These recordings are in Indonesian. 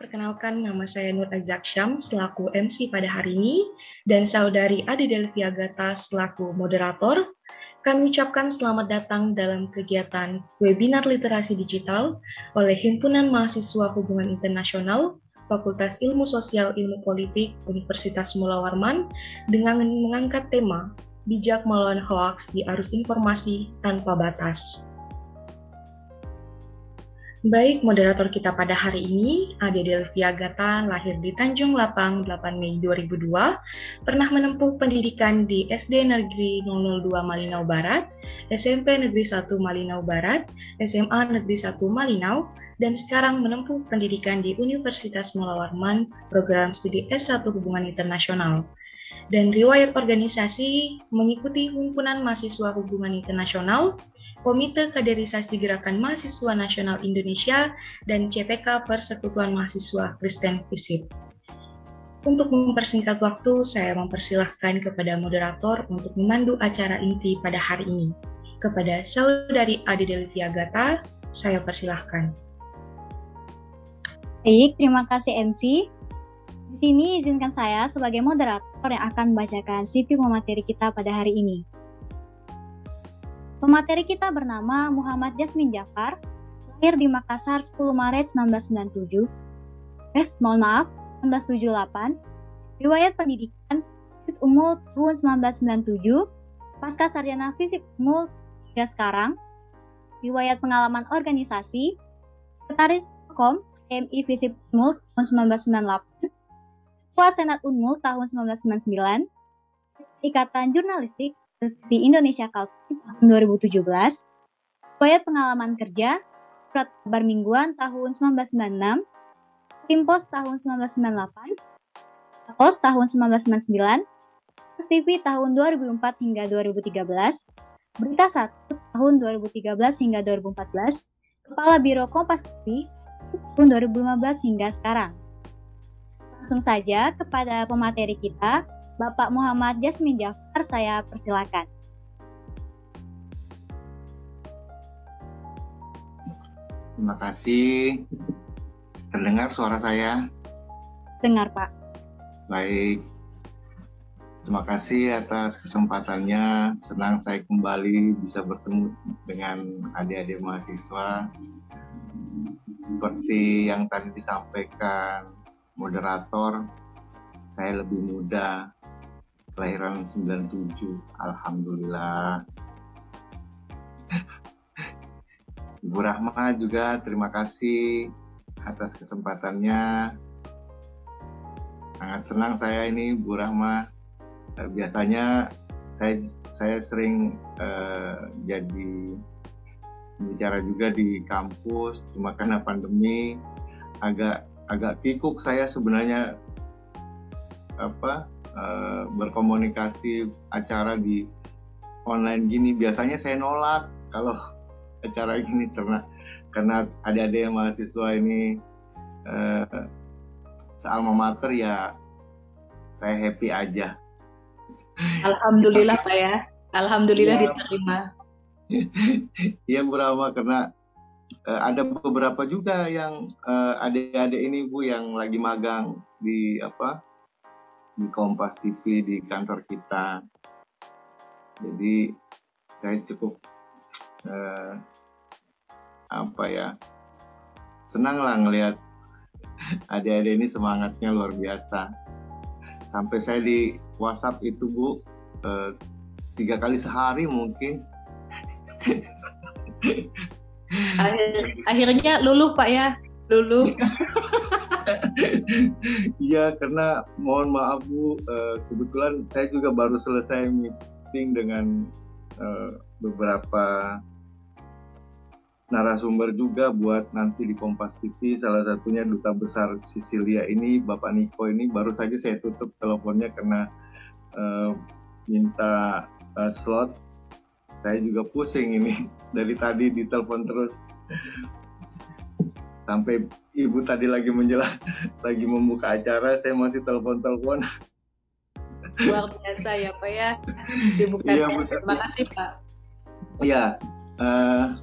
Perkenalkan nama saya Nur Azak Syam selaku MC pada hari ini dan saudari Adi Delvia Gata selaku moderator. Kami ucapkan selamat datang dalam kegiatan webinar literasi digital oleh Himpunan Mahasiswa Hubungan Internasional Fakultas Ilmu Sosial Ilmu Politik Universitas Mula Warman dengan mengangkat tema bijak melawan hoaks di arus informasi tanpa batas. Baik, moderator kita pada hari ini, Ade Delvia Gata, lahir di Tanjung Lapang 8 Mei 2002, pernah menempuh pendidikan di SD Negeri 002 Malinau Barat, SMP Negeri 1 Malinau Barat, SMA Negeri 1 Malinau, dan sekarang menempuh pendidikan di Universitas Mula Warman, program studi S1 Hubungan Internasional dan riwayat organisasi mengikuti Himpunan Mahasiswa Hubungan Internasional, Komite Kaderisasi Gerakan Mahasiswa Nasional Indonesia, dan CPK Persekutuan Mahasiswa Kristen Visip. Untuk mempersingkat waktu, saya mempersilahkan kepada moderator untuk memandu acara inti pada hari ini. Kepada saudari Adi Delvia Gata, saya persilahkan. Baik, terima kasih MC. Di sini izinkan saya sebagai moderator yang akan membacakan CV pemateri kita pada hari ini. Pemateri kita bernama Muhammad Jasmin Jafar, lahir di Makassar 10 Maret 1997. Eh, mohon maaf, 1978. Riwayat pendidikan Fisik Umul tahun 1997, pasca sarjana Fisik Umul hingga sekarang. Riwayat pengalaman organisasi, Sekretaris Kom MI Fisip Umul tahun 1998, Ketua Senat Unmul tahun 1999, Ikatan Jurnalistik di Indonesia Kaltim tahun 2017, Riwayat Pengalaman Kerja, Surat Kabar Mingguan tahun 1996, Tim Pos tahun 1998, Pos tahun 1999, TV tahun 2004 hingga 2013, Berita 1 tahun 2013 hingga 2014, Kepala Biro Kompas TV tahun 2015 hingga sekarang langsung saja kepada pemateri kita, Bapak Muhammad Jasmin Jafar, saya persilakan. Terima kasih. Terdengar suara saya? Dengar, Pak. Baik. Terima kasih atas kesempatannya. Senang saya kembali bisa bertemu dengan adik-adik mahasiswa. Seperti yang tadi disampaikan moderator. Saya lebih muda kelahiran 97 alhamdulillah. Ibu Rahma juga terima kasih atas kesempatannya. Sangat senang saya ini Bu Rahma. Eh, biasanya saya saya sering uh, jadi bicara juga di kampus cuma karena pandemi agak agak kikuk saya sebenarnya apa uh, berkomunikasi acara di online gini biasanya saya nolak kalau acara gini karena karena adik-adik yang mahasiswa ini uh, sealma mater ya saya happy aja. Alhamdulillah Pak ya. Alhamdulillah ya. diterima. Iya Bu Rama karena uh, ada beberapa juga yang uh, adik-adik ini Bu yang lagi magang di apa di Kompas TV di kantor kita. Jadi saya cukup uh, apa ya senang lah ngelihat adik-adik ini semangatnya luar biasa. Sampai saya di WhatsApp itu Bu uh, tiga kali sehari mungkin Akhir, akhirnya luluh Pak ya, luluh. Iya, karena mohon maaf Bu, uh, kebetulan saya juga baru selesai meeting dengan uh, beberapa narasumber juga buat nanti di Kompas TV salah satunya duta besar Sicilia ini Bapak Niko ini. Baru saja saya tutup teleponnya karena uh, minta uh, slot saya juga pusing ini. Dari tadi ditelepon terus. Sampai ibu tadi lagi menjelaskan lagi membuka acara saya masih telepon-telepon. Luar biasa ya pak ya. Sibukan ya, terima kasih pak. Ya uh,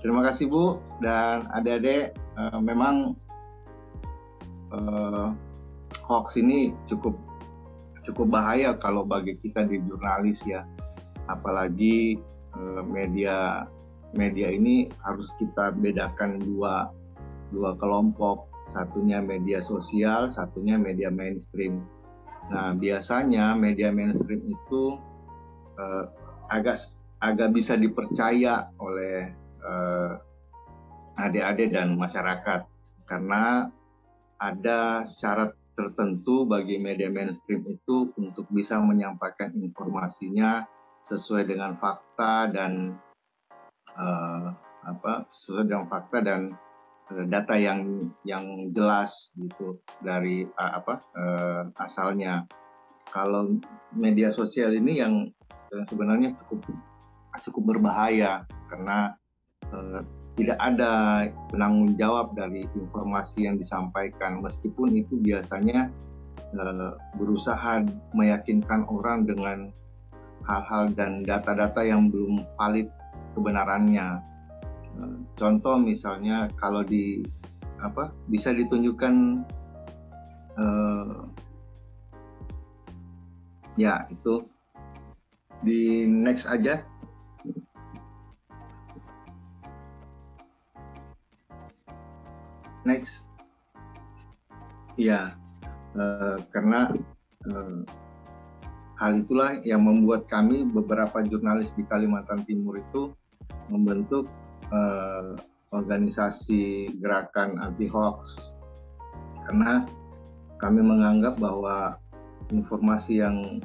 terima kasih bu. Dan adik-adik uh, memang uh, hoax ini cukup cukup bahaya kalau bagi kita di jurnalis ya apalagi uh, media media ini harus kita bedakan dua dua kelompok. Satunya media sosial satunya media mainstream. Nah biasanya media mainstream itu uh, agak agak bisa dipercaya oleh uh, adik-adik dan masyarakat. Karena ada syarat tertentu bagi media mainstream itu untuk bisa menyampaikan informasinya sesuai dengan fakta dan uh, apa sesuai dengan fakta dan uh, data yang yang jelas gitu dari uh, apa uh, asalnya. Kalau media sosial ini yang, yang sebenarnya cukup cukup berbahaya karena uh, tidak ada penanggung jawab dari informasi yang disampaikan meskipun itu biasanya berusaha meyakinkan orang dengan hal-hal dan data-data yang belum valid kebenarannya. Uh, contoh misalnya kalau di apa bisa ditunjukkan uh, ya itu. Di next aja. Next. Ya uh, karena uh, hal itulah yang membuat kami beberapa jurnalis di Kalimantan Timur itu membentuk uh, organisasi gerakan anti hoax karena kami menganggap bahwa informasi yang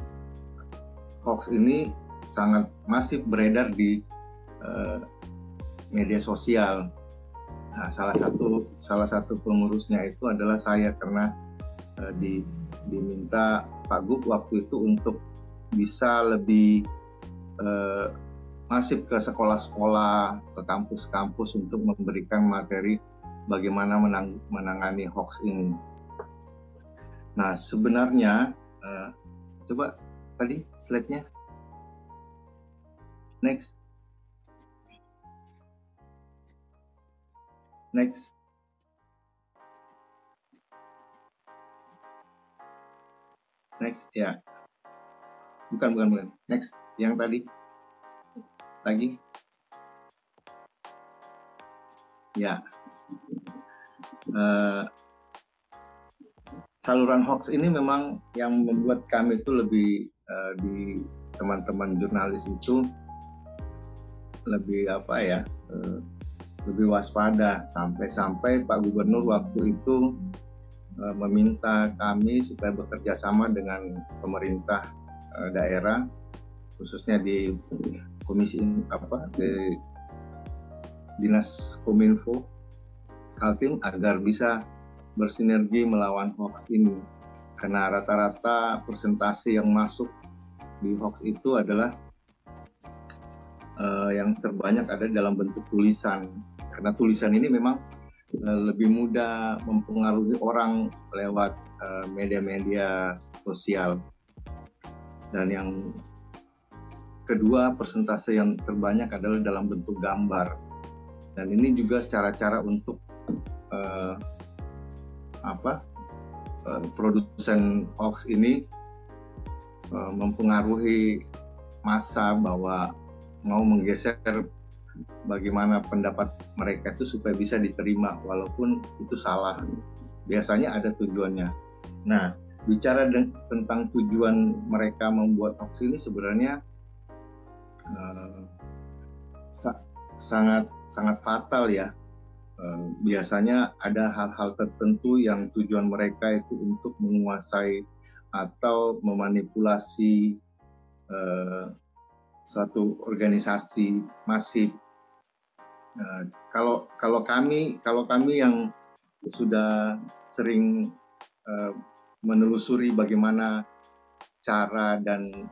hoax ini sangat masif beredar di uh, media sosial. Nah, salah satu salah satu pengurusnya itu adalah saya karena uh, di, diminta Pak Gub waktu itu untuk bisa lebih uh, masif ke sekolah-sekolah, ke kampus-kampus untuk memberikan materi bagaimana menang, menangani hoax ini. Nah, sebenarnya uh, coba tadi slide-nya. Next. Next. Next, ya. Bukan, bukan, bukan. Next, yang tadi. Lagi. Ya. Uh, saluran hoax ini memang yang membuat kami itu lebih uh, di teman-teman jurnalis itu lebih apa ya uh, lebih waspada sampai-sampai Pak Gubernur waktu itu meminta kami supaya bekerja sama dengan pemerintah uh, daerah khususnya di komisi apa di dinas kominfo Kaltim agar bisa bersinergi melawan hoax ini. Karena rata-rata persentase yang masuk di hoax itu adalah uh, yang terbanyak ada dalam bentuk tulisan. Karena tulisan ini memang lebih mudah mempengaruhi orang lewat uh, media-media sosial. Dan yang kedua persentase yang terbanyak adalah dalam bentuk gambar. Dan ini juga cara-cara untuk uh, apa uh, produsen hoax ini uh, mempengaruhi masa bahwa mau menggeser bagaimana pendapat mereka itu supaya bisa diterima walaupun itu salah. Biasanya ada tujuannya. Nah, bicara tentang tujuan mereka membuat hoax ini sebenarnya sa sangat sangat fatal ya. Uh, biasanya ada hal-hal tertentu yang tujuan mereka itu untuk menguasai atau memanipulasi uh, suatu organisasi masif Nah, kalau kalau kami kalau kami yang sudah sering uh, menelusuri bagaimana cara dan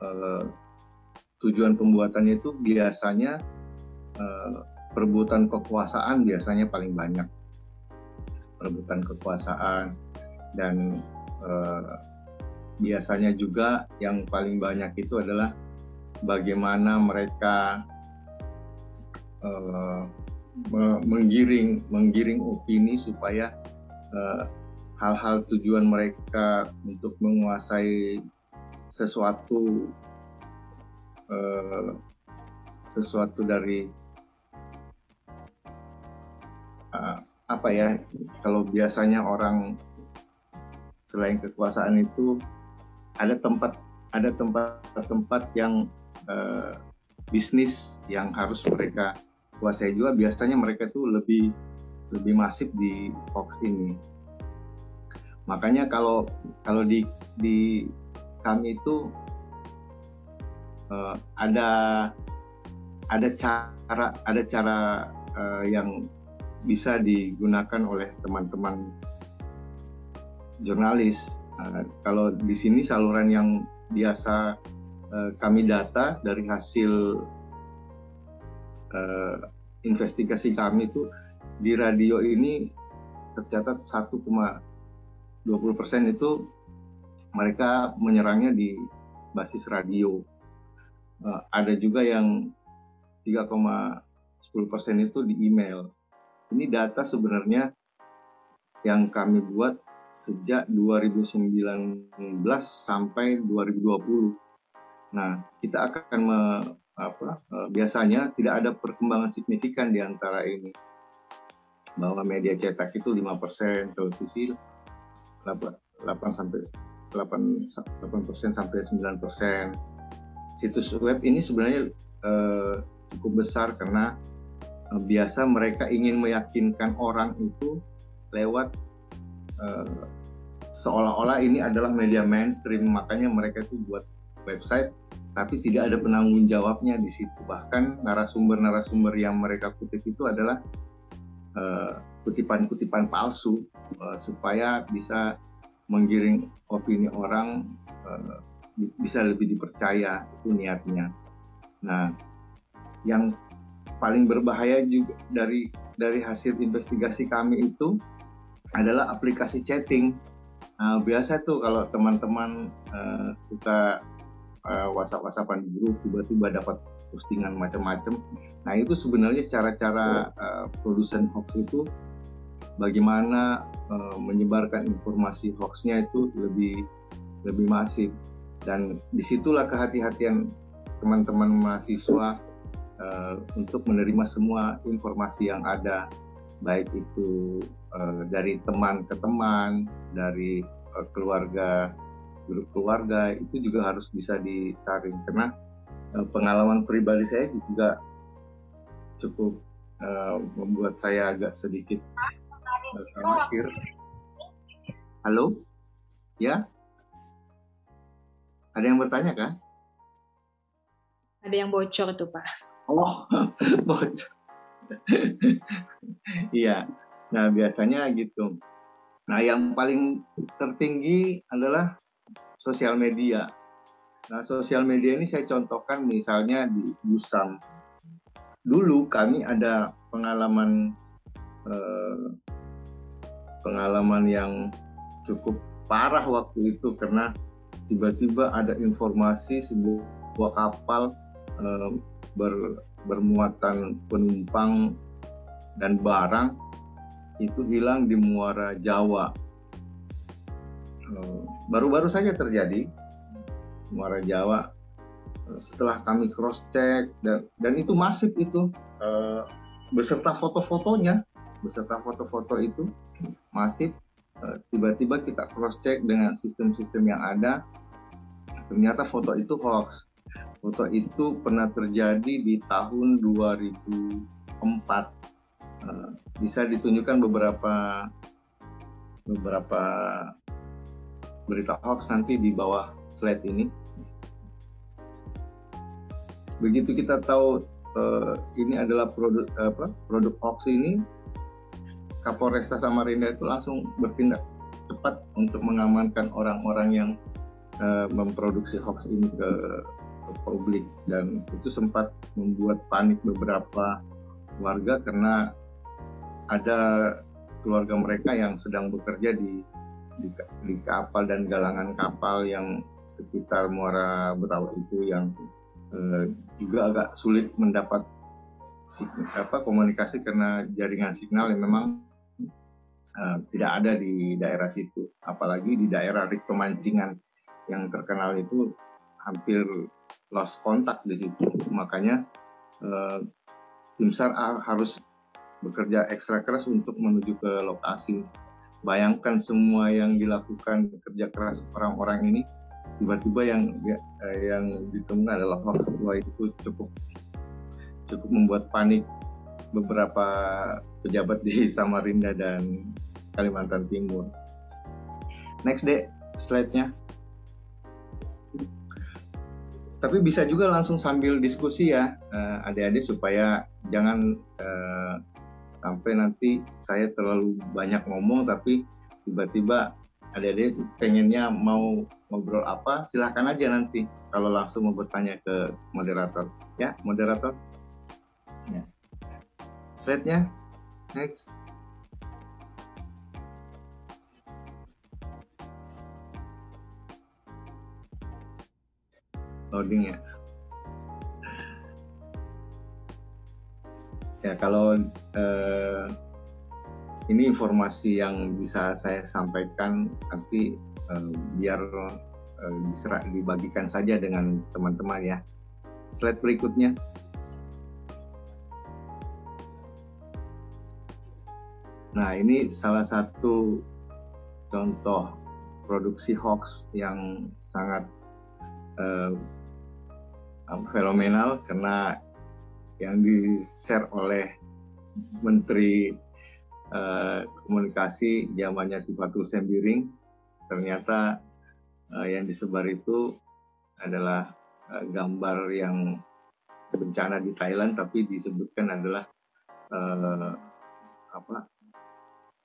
uh, tujuan pembuatannya itu biasanya uh, perebutan kekuasaan biasanya paling banyak. Perebutan kekuasaan dan uh, biasanya juga yang paling banyak itu adalah bagaimana mereka uh, menggiring menggiring opini supaya uh, hal-hal tujuan mereka untuk menguasai sesuatu uh, sesuatu dari uh, apa ya kalau biasanya orang selain kekuasaan itu ada tempat ada tempat-tempat yang uh, bisnis yang harus mereka kuasai juga biasanya mereka tuh lebih lebih masif di Fox ini makanya kalau kalau di di kami itu uh, ada ada cara ada cara uh, yang bisa digunakan oleh teman-teman jurnalis. Uh, kalau di sini saluran yang biasa uh, kami data dari hasil uh, investigasi kami itu di radio ini tercatat 1,20 persen itu mereka menyerangnya di basis radio. Uh, ada juga yang 3,10 persen itu di email. Ini data sebenarnya yang kami buat sejak 2019 sampai 2020. Nah, kita akan apa, e, biasanya tidak ada perkembangan signifikan di antara ini. Bahwa media cetak itu 5%, televisi 8, 8 sampai 8 8% sampai 9%. Situs web ini sebenarnya eh, cukup besar karena uh, biasa mereka ingin meyakinkan orang itu lewat uh, seolah-olah ini adalah media mainstream makanya mereka itu buat website tapi tidak ada penanggung jawabnya di situ bahkan narasumber-narasumber yang mereka kutip itu adalah kutipan-kutipan uh, palsu uh, supaya bisa menggiring opini orang uh, bisa lebih dipercaya itu niatnya. Nah, yang paling berbahaya juga dari dari hasil investigasi kami itu adalah aplikasi chatting. Nah, biasa tuh kalau teman-teman uh, suka uh, WhatsApp-WhatsAppan di grup tiba-tiba dapat postingan macam-macam. Nah, itu sebenarnya cara-cara uh, produsen hoax itu bagaimana uh, menyebarkan informasi hoaxnya itu lebih lebih masif. Dan di situlah kehati-hatian teman-teman mahasiswa uh, untuk menerima semua informasi yang ada. Baik itu uh, dari teman ke teman dari uh, keluarga grup keluarga itu juga harus bisa disaring karena uh, pengalaman pribadi saya juga cukup uh, membuat saya agak sedikit uh, khawatir halo ya ada yang bertanya kan ada yang bocor tuh pak Oh, bocor. Iya. Nah, biasanya gitu. Nah, yang paling tertinggi adalah sosial media. Nah, sosial media ini saya contohkan misalnya di Busam. Dulu kami ada pengalaman eh, pengalaman yang cukup parah waktu itu karena tiba-tiba ada informasi sebuah kapal eh, ber, bermuatan penumpang dan barang itu hilang di Muara Jawa. Eh, baru-baru saja terjadi Muara Jawa. Setelah kami cross check dan dan itu masif itu uh, beserta foto-fotonya, beserta foto-foto itu masif. Uh, tiba-tiba kita cross check dengan sistem-sistem yang ada, ternyata foto itu hoax foto itu pernah terjadi di tahun 2004. Eh, bisa ditunjukkan beberapa beberapa berita hoax nanti di bawah slide ini. Begitu kita tahu uh, ini adalah produk apa produk hoax ini, Kapolresta Samarinda itu langsung bertindak cepat untuk mengamankan orang-orang yang uh, memproduksi hoax ini ke publik dan itu sempat membuat panik beberapa warga karena ada keluarga mereka yang sedang bekerja di di, di kapal dan galangan kapal yang sekitar Muara Berau itu yang eh, juga agak sulit mendapat apa komunikasi karena jaringan signal yang memang uh, tidak ada di daerah situ. Apalagi di daerah pemancingan yang terkenal itu hampir lost kontak di situ. Makanya uh, tim SAR harus bekerja ekstra keras untuk menuju ke lokasi. Bayangkan semua yang dilakukan kerja keras orang-orang ini, tiba-tiba yang eh, yang ditemukan adalah hoax. Wah itu cukup cukup membuat panik beberapa pejabat di Samarinda dan Kalimantan Timur. Next deh, slide-nya. Tapi bisa juga langsung sambil diskusi ya, eh, adik-adik supaya jangan uh, sampai nanti saya terlalu banyak ngomong tapi tiba-tiba adik-adik pengennya mau ngobrol apa silahkan aja nanti. Kalau langsung mau bertanya ke moderator. Ya moderator. Ya. Slide-nya next. Loading ya ya kalau eh, ini informasi yang bisa saya sampaikan nanti eh, biar eh, diserah, dibagikan saja dengan teman-teman ya. Slide berikutnya. Nah ini salah satu contoh produksi hoax yang sangat eh, fenomenal karena yang di-share oleh Menteri uh, Komunikasi zamannya Tifatul Sembiring ternyata uh, yang disebar itu adalah uh, gambar yang bencana di Thailand tapi disebutkan adalah uh, apa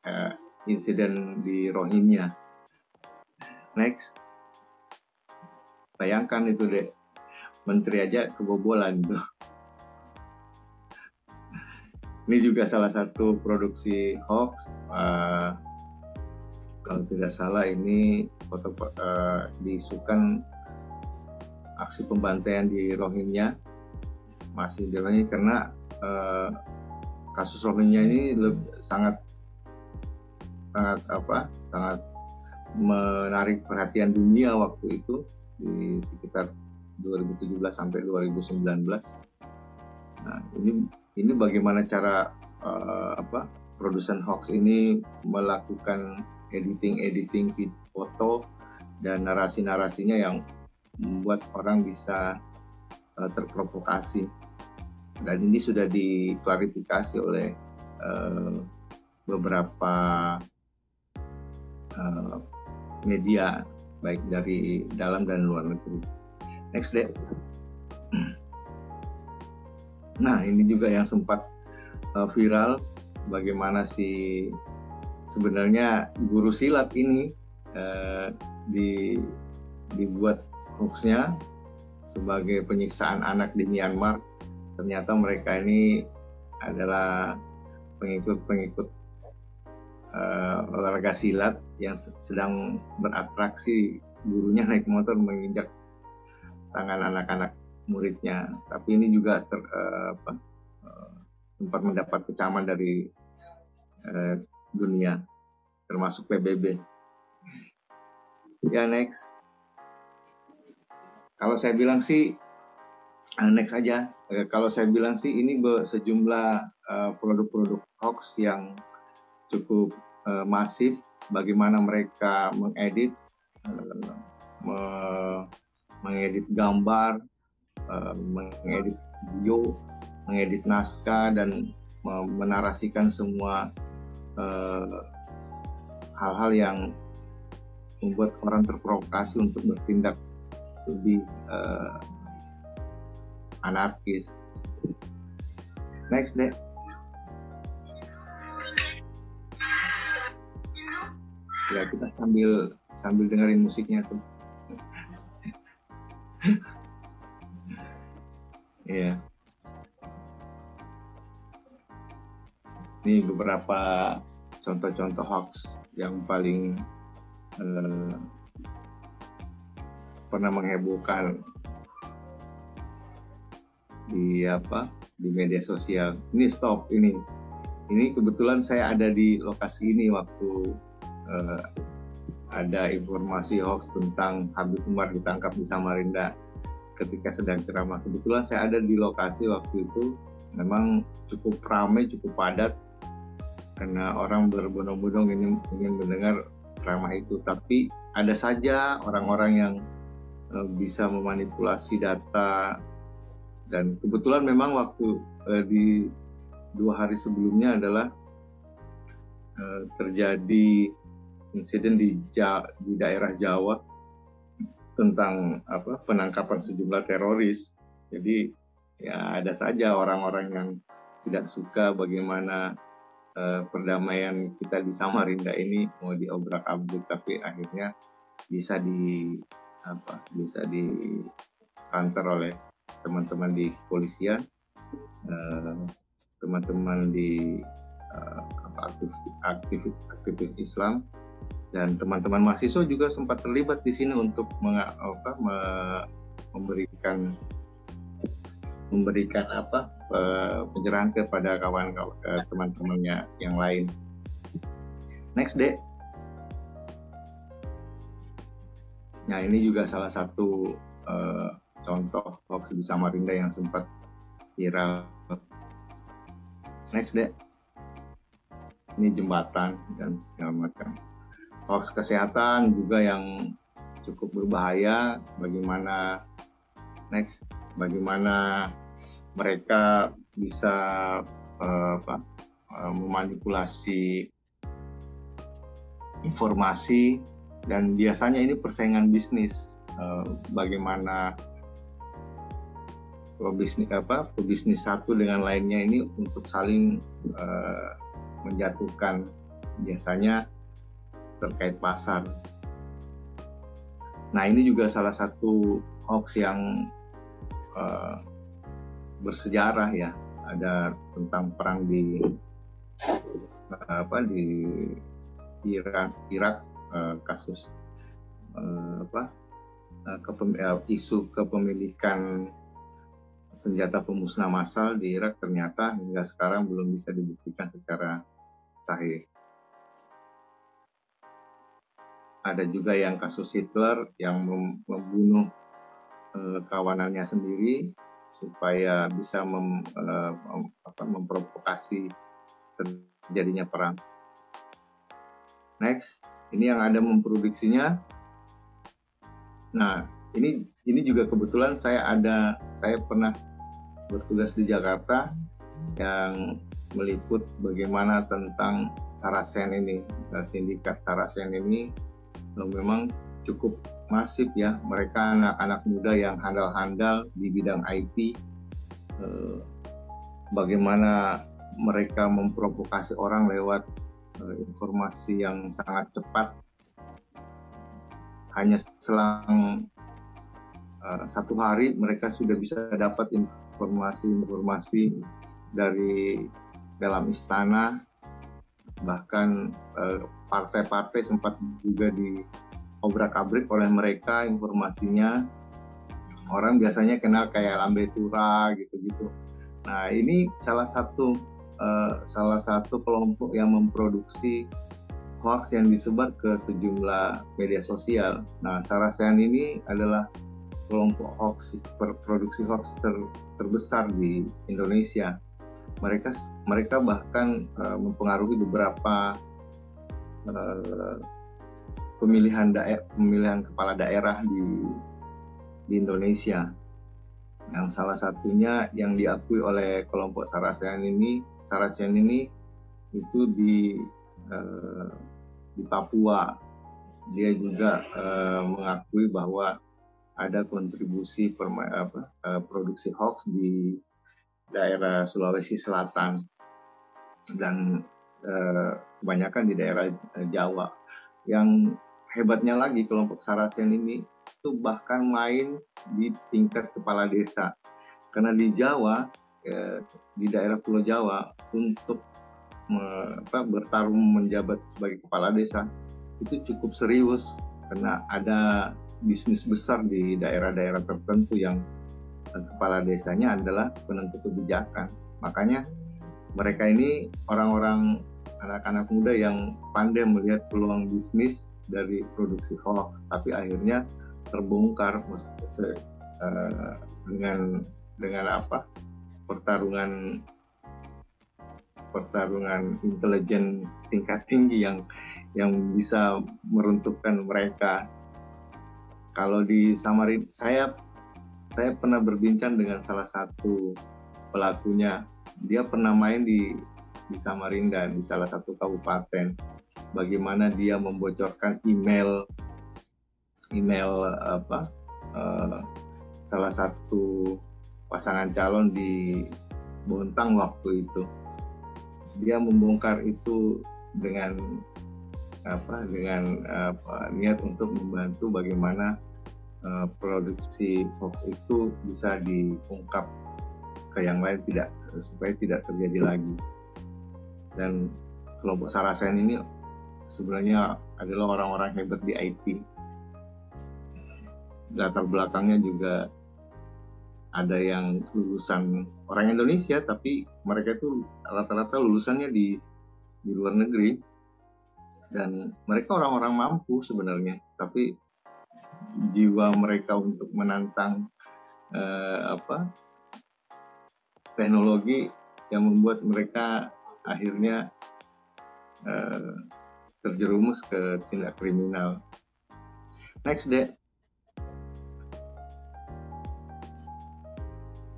uh, insiden di Rohingya. Next, bayangkan itu deh, menteri aja kebobolan tuh. Ini juga salah satu produksi hoax. Uh, kalau tidak salah ini foto uh, diisukan aksi pembantaian di Rohingya masih diulangi karena uh, kasus Rohingya ini lebih, sangat sangat apa sangat menarik perhatian dunia waktu itu di sekitar 2017 sampai 2019. Nah, ini ini bagaimana cara uh, apa produsen hoax ini melakukan editing editing foto dan narasi narasinya yang membuat orang bisa uh, terprovokasi dan ini sudah diklarifikasi oleh uh, beberapa uh, media baik dari dalam dan luar negeri. Next deh. Nah, ini juga yang sempat uh, viral. Bagaimana si sebenarnya guru silat ini uh, di dibuat hoaxnya sebagai penyiksaan anak di Myanmar. Ternyata mereka ini adalah pengikut-pengikut uh, olahraga silat yang sedang beratraksi. Gurunya naik motor menginjak tangan anak-anak muridnya. Tapi ini juga ter, uh, apa, uh, sempat mendapat kecaman dari uh, dunia, termasuk PBB. Ya next. Kalau saya bilang sih next aja. Kalau saya bilang sih ini sejumlah produk-produk hoax yang cukup masif. Bagaimana mereka mengedit, mengedit gambar, Eh, mengedit video, mengedit naskah dan menarasikan semua eh, hal-hal uh, yang membuat orang terprovokasi untuk bertindak lebih uh, anarkis. Next deh. Ya kita sambil sambil dengerin musiknya tuh. Iya. Ini beberapa contoh-contoh hoax yang paling eh, pernah menghebohkan di apa di media sosial. Ini stop ini ini kebetulan saya ada di lokasi ini waktu uh, ada informasi hoax tentang Habib Umar ditangkap di Samarinda ketika sedang ceramah. Kebetulan saya ada di lokasi waktu itu, memang cukup ramai, cukup padat karena orang berbondong-bondong ingin, ingin mendengar ceramah itu. Tapi ada saja orang-orang yang uh, bisa memanipulasi data dan kebetulan memang waktu uh, di dua hari sebelumnya adalah uh, terjadi insiden di, ja, di daerah Jawa tentang apa penangkapan sejumlah teroris. Jadi ya ada saja orang-orang yang tidak suka bagaimana uh, perdamaian kita di Samarinda ini mau diobrak-abrik tapi akhirnya bisa di apa bisa di kantor oleh teman-teman di kepolisian uh, teman-teman di uh, aktif, aktivis, aktivis Islam dan teman-teman mahasiswa juga sempat terlibat di sini untuk meng, apa, me, memberikan memberikan apa pencerahan kepada kawan-kawan teman-temannya yang lain. Next deh. Nah ini juga salah satu uh, contoh hoax di Samarinda yang sempat viral. Next deh. Ini jembatan dan segala macam hoax kesehatan juga yang cukup berbahaya. Bagaimana next bagaimana mereka bisa uh, apa, uh, memanipulasi informasi. Dan biasanya ini persaingan bisnis uh, bagaimana pebisnis apa pebisnis satu dengan lainnya ini untuk saling uh, menjatuhkan. Biasanya terkait pasar. Nah ini juga salah satu hoax yang uh, bersejarah ya. Ada tentang perang di uh, apa di Irak, Irak uh, kasus uh, apa uh, kepem, uh, isu kepemilikan senjata pemusnah massal di Irak ternyata hingga sekarang belum bisa dibuktikan secara sahih. Ada juga yang kasus Hitler yang membunuh uh, kawanannya sendiri supaya bisa mem, uh, apa, memprovokasi terjadinya perang. Next, ini yang ada memproduksinya. Nah, ini ini juga kebetulan saya ada saya pernah bertugas di Jakarta yang meliput bagaimana tentang Sarasen ini, sindikat Sarasen ini memang cukup masif ya mereka anak-anak muda yang handal-handal di bidang IT eh, bagaimana mereka memprovokasi orang lewat eh, informasi yang sangat cepat. Hanya selang eh, satu hari mereka sudah bisa dapat informasi-informasi dari dalam istana bahkan eh, partai-partai sempat juga di obrak-abrik oleh mereka informasinya. Orang biasanya kenal kayak lambe tura gitu-gitu. Nah ini salah satu uh, salah satu kelompok yang memproduksi hoax yang disebar ke sejumlah media sosial. Nah, Sarasen ini adalah kelompok hoax produksi hoax ter, terbesar di Indonesia mereka mereka bahkan uh, mempengaruhi beberapa uh, pemilihan daerah pemilihan kepala daerah di di Indonesia. Yang salah satunya yang diakui oleh kelompok Sarasen ini Sarasen ini itu di uh, di Papua. Dia juga uh, mengakui bahwa ada kontribusi perma, apa, produksi hoax di daerah Sulawesi Selatan dan eh, kebanyakan di daerah eh, Jawa. Yang hebatnya lagi kelompok Sarasen ini itu bahkan main di tingkat kepala desa. Karena di Jawa, eh, di daerah Pulau Jawa untuk me, apa, bertarung menjabat sebagai kepala desa itu cukup serius karena ada bisnis besar di daerah-daerah tertentu yang kepala desanya adalah penentu kebijakan. Makanya mereka ini orang-orang anak-anak muda yang pandai melihat peluang bisnis dari produksi hoax, tapi akhirnya terbongkar uh, dengan dengan apa pertarungan pertarungan intelijen tingkat tinggi yang yang bisa meruntuhkan mereka. Kalau di Samarinda, saya saya pernah berbincang dengan salah satu pelakunya. Dia pernah main di di Samarinda di salah satu kabupaten. Bagaimana dia membocorkan email email apa uh, salah satu pasangan calon di Bontang waktu itu dia membongkar itu dengan apa dengan apa, niat untuk membantu bagaimana uh, produksi hoax itu bisa diungkap ke yang lain tidak supaya tidak terjadi lagi. Dan kelompok Sarasen ini sebenarnya adalah orang-orang hebat di IT latar belakangnya juga ada yang lulusan orang Indonesia tapi mereka itu rata-rata lulusannya di di luar negeri. Dan mereka orang-orang mampu sebenarnya tapi jiwa mereka untuk menantang eh, apa teknologi yang membuat mereka akhirnya eh, terjerumus ke tindak kriminal. Next, deh.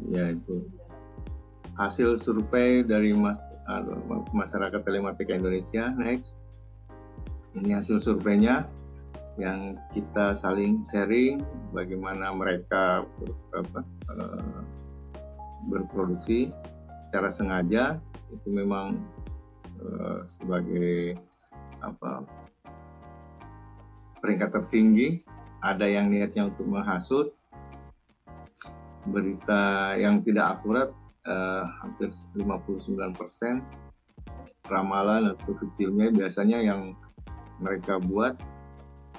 ya itu hasil survei dari mas, masyarakat telematika Indonesia next ini hasil surveinya yang kita saling sharing bagaimana mereka ber, apa, uh, berproduksi secara sengaja itu memang uh, sebagai apa peringkat tertinggi. Ada yang niatnya untuk menghasut. Berita yang tidak akurat uh, hampir 59 persen ramalan atau kecilnya biasanya yang mereka buat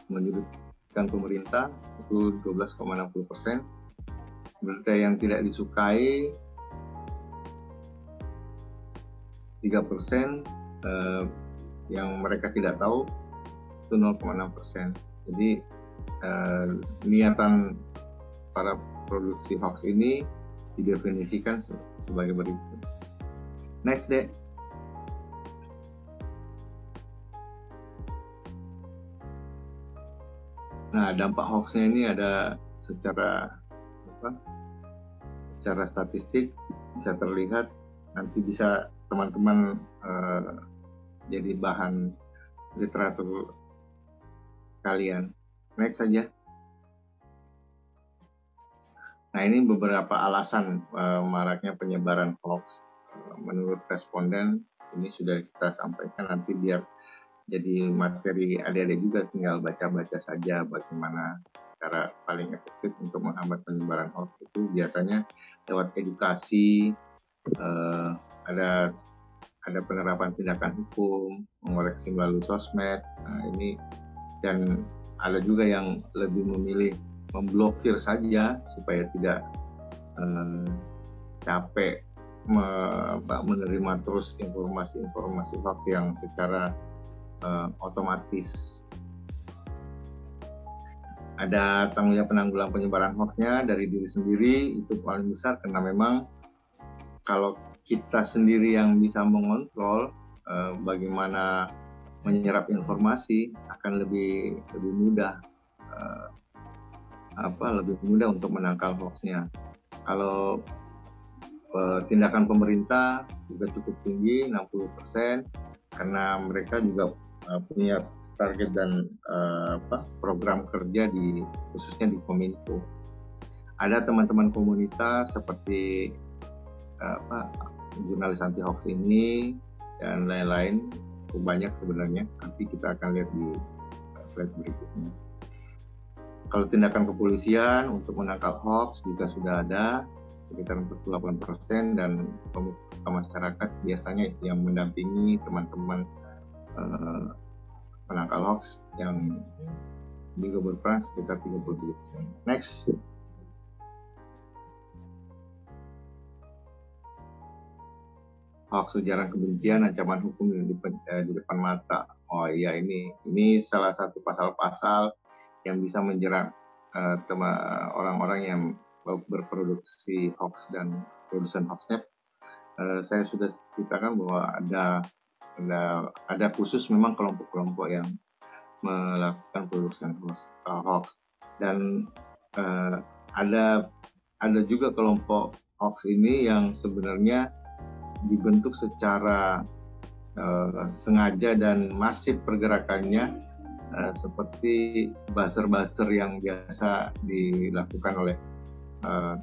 menyudutkan pemerintah itu 12,60 persen berita yang tidak disukai 3 persen uh, yang mereka tidak tahu itu 0,6 persen jadi uh, niatan para produksi hoax ini didefinisikan sebagai berikut. Next deh. Nah, dampak hoaxnya ini ada secara apa? Secara statistik bisa terlihat nanti bisa teman-teman uh, jadi bahan literatur kalian. Next saja. Nah ini beberapa alasan uh, maraknya penyebaran hoax. menurut responden ini sudah kita sampaikan nanti biar jadi materi adik-adik juga tinggal baca-baca saja bagaimana cara paling efektif untuk menghambat penyebaran hoax itu. Biasanya lewat edukasi uh, ada ada penerapan tindakan hukum mengoreksi melalui sosmed nah, ini dan ada juga yang lebih memilih memblokir saja supaya tidak uh, capek me, menerima terus informasi-informasi hoax yang secara uh, otomatis ada tanggung jawab penanggulangan penyebaran hoaxnya dari diri sendiri itu paling besar karena memang kalau kita sendiri yang bisa mengontrol uh, bagaimana menyerap informasi akan lebih lebih mudah uh, apa lebih mudah untuk menangkal hoaxnya. Kalau uh, tindakan pemerintah juga cukup tinggi 60% karena mereka juga uh, punya target dan uh, apa, program kerja di khususnya di Kominfo. Ada teman-teman komunitas seperti uh, apa jurnalis anti hoax ini dan lain-lain banyak sebenarnya. Nanti kita akan lihat di slide berikutnya. Kalau tindakan kepolisian untuk menangkal hoax juga sudah ada sekitar 48 persen dan pemuka masyarakat biasanya yang mendampingi teman-teman uh, penangkal hoax yang juga berperan sekitar 37 persen. Next. hoax ujaran kebencian ancaman hukum di, eh, di depan mata. Oh iya ini ini salah satu pasal-pasal yang bisa menjerat uh, orang-orang yang berproduksi hoax dan produsen hoaxnya. Uh, saya sudah ceritakan bahwa ada ada ada khusus memang kelompok-kelompok yang melakukan produksi uh, hoax. dan uh, ada ada juga kelompok hoax ini yang sebenarnya dibentuk secara uh, sengaja dan masif pergerakannya uh, seperti buzzer-buzzer yang biasa dilakukan oleh orang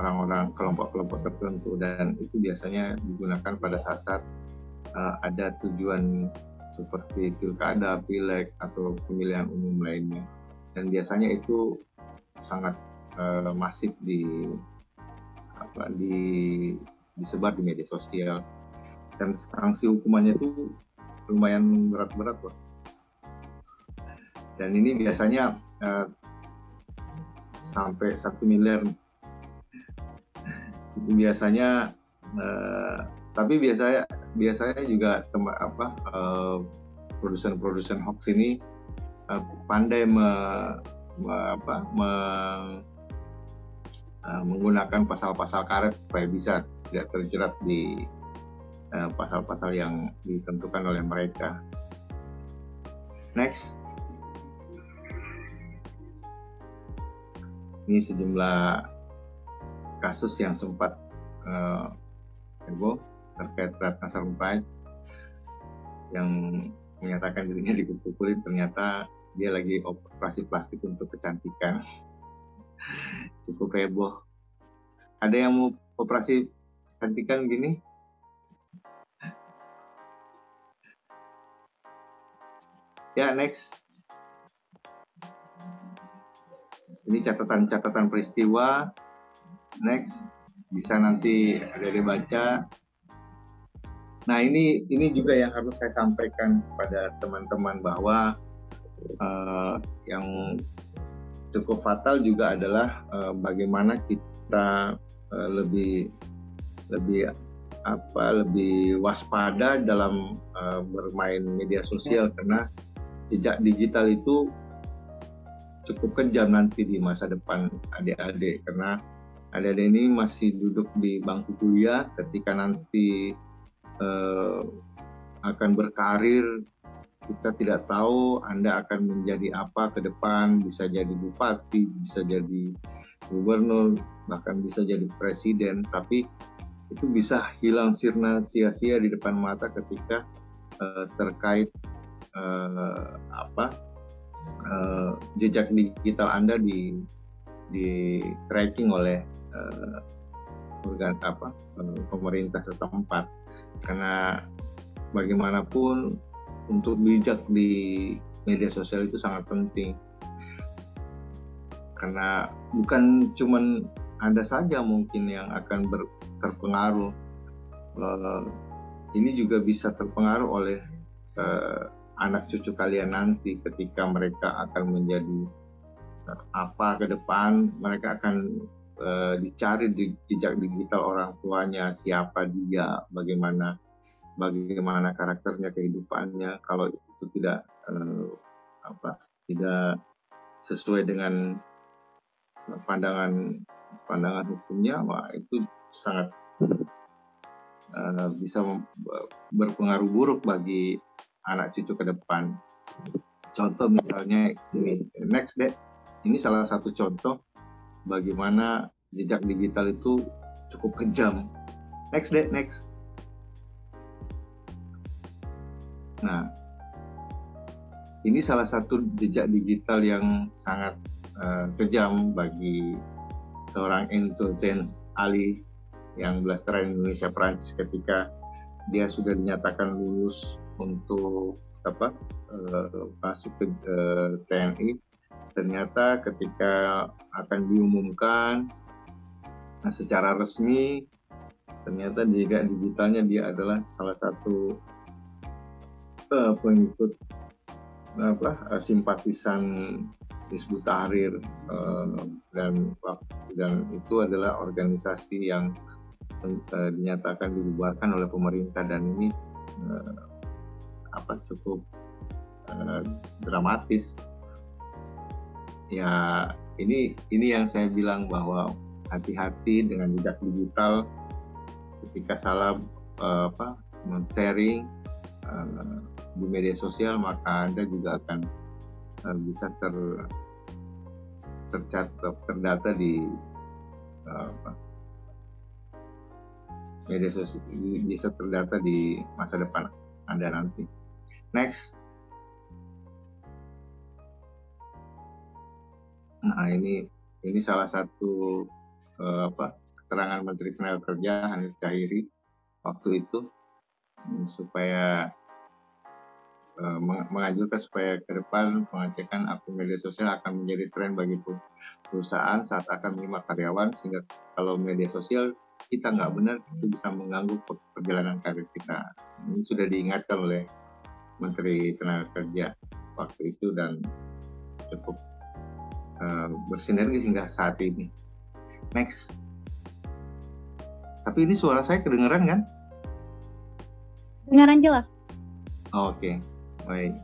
orang-orang kelompok-kelompok tertentu dan itu biasanya digunakan pada saat-saat uh, ada tujuan seperti pilkada, pileg atau pemilihan umum lainnya. Dan biasanya itu sangat uh, masif di apa di disebar di media sosial. Dan sanksi hukumannya itu lumayan berat-berat dan ini biasanya uh, sampai satu miliar. Itu biasanya uh, tapi biasanya biasanya juga tema, apa uh, produsen-produsen hoax ini uh, pandai me, me, apa, me, uh, menggunakan pasal-pasal karet supaya bisa tidak terjerat di eh, pasal-pasal uh, yang ditentukan oleh mereka. Next. Ini sejumlah kasus yang sempat uh, heboh terkait Ratna Sarumpait yang menyatakan dirinya dikumpulin ternyata dia lagi operasi plastik untuk kecantikan. Cukup heboh. Ada yang mau operasi cantikan gini? Ya next. Ini catatan-catatan peristiwa. Next bisa nanti ada dibaca nah ini ini juga yang harus saya sampaikan kepada teman-teman bahwa uh, yang cukup fatal juga adalah uh, bagaimana kita uh, lebih lebih apa lebih waspada dalam uh, bermain media sosial karena jejak digital itu cukup kejam nanti di masa depan adik-adik. Karena adik-adik ini masih duduk di bangku kuliah ketika nanti uh, akan berkarir kita tidak tahu Anda akan menjadi apa ke depan. Bisa jadi bupati bisa jadi gubernur bahkan bisa jadi presiden. Tapi itu bisa hilang sirna sia-sia di depan mata ketika uh, terkait uh, apa uh, jejak digital Anda di di tracking oleh organ apa pemerintah setempat karena bagaimanapun untuk bijak di media sosial itu sangat penting karena bukan cuman Anda saja mungkin yang akan ber, terpengaruh. Uh, ini juga bisa terpengaruh oleh uh, anak cucu kalian nanti ketika mereka akan menjadi uh, apa ke depan, mereka akan uh, dicari di jejak digital orang tuanya, siapa dia, bagaimana bagaimana karakternya, kehidupannya. Kalau itu tidak uh, apa tidak sesuai dengan pandangan pandangan hukumnya, wah itu sangat uh, bisa berpengaruh buruk bagi anak cucu ke depan. Contoh misalnya ini next deh, ini salah satu contoh bagaimana jejak digital itu cukup kejam. Next deh, next. Nah, ini salah satu jejak digital yang sangat uh, kejam bagi seorang Enzo Ali yang blasteran Indonesia Prancis ketika dia sudah dinyatakan lulus untuk apa uh, masuk ke uh, eh, TNI ternyata ketika akan diumumkan nah, secara resmi ternyata juga digitalnya dia adalah salah satu uh, pengikut apa uh, simpatisan Hizbut Tahrir uh, dan dan itu adalah organisasi yang uh, dinyatakan dibubarkan oleh pemerintah dan ini uh, apa cukup uh, dramatis ya ini ini yang saya bilang bahwa hati-hati dengan jejak digital ketika salah uh, apa sharing uh, di media sosial maka anda juga akan uh, bisa ter tercatat terdata di uh, apa, media sosial bisa terdata di masa depan anda nanti. Next. Nah ini ini salah satu uh, apa keterangan Menteri Tenaga Kerja Hanif Kahiri waktu itu hmm, supaya uh, menganjurkan supaya ke depan pengecekan akun media sosial akan menjadi tren bagi perusahaan saat akan menerima karyawan sehingga kalau media sosial kita nggak benar itu bisa mengganggu perjalanan karir kita. Ini sudah diingatkan oleh Menteri Tenaga Kerja waktu itu dan cukup uh, bersinergi hingga saat ini. Next. Tapi ini suara saya kedengeran kan? Kedengaran jelas. Oke, okay. baik.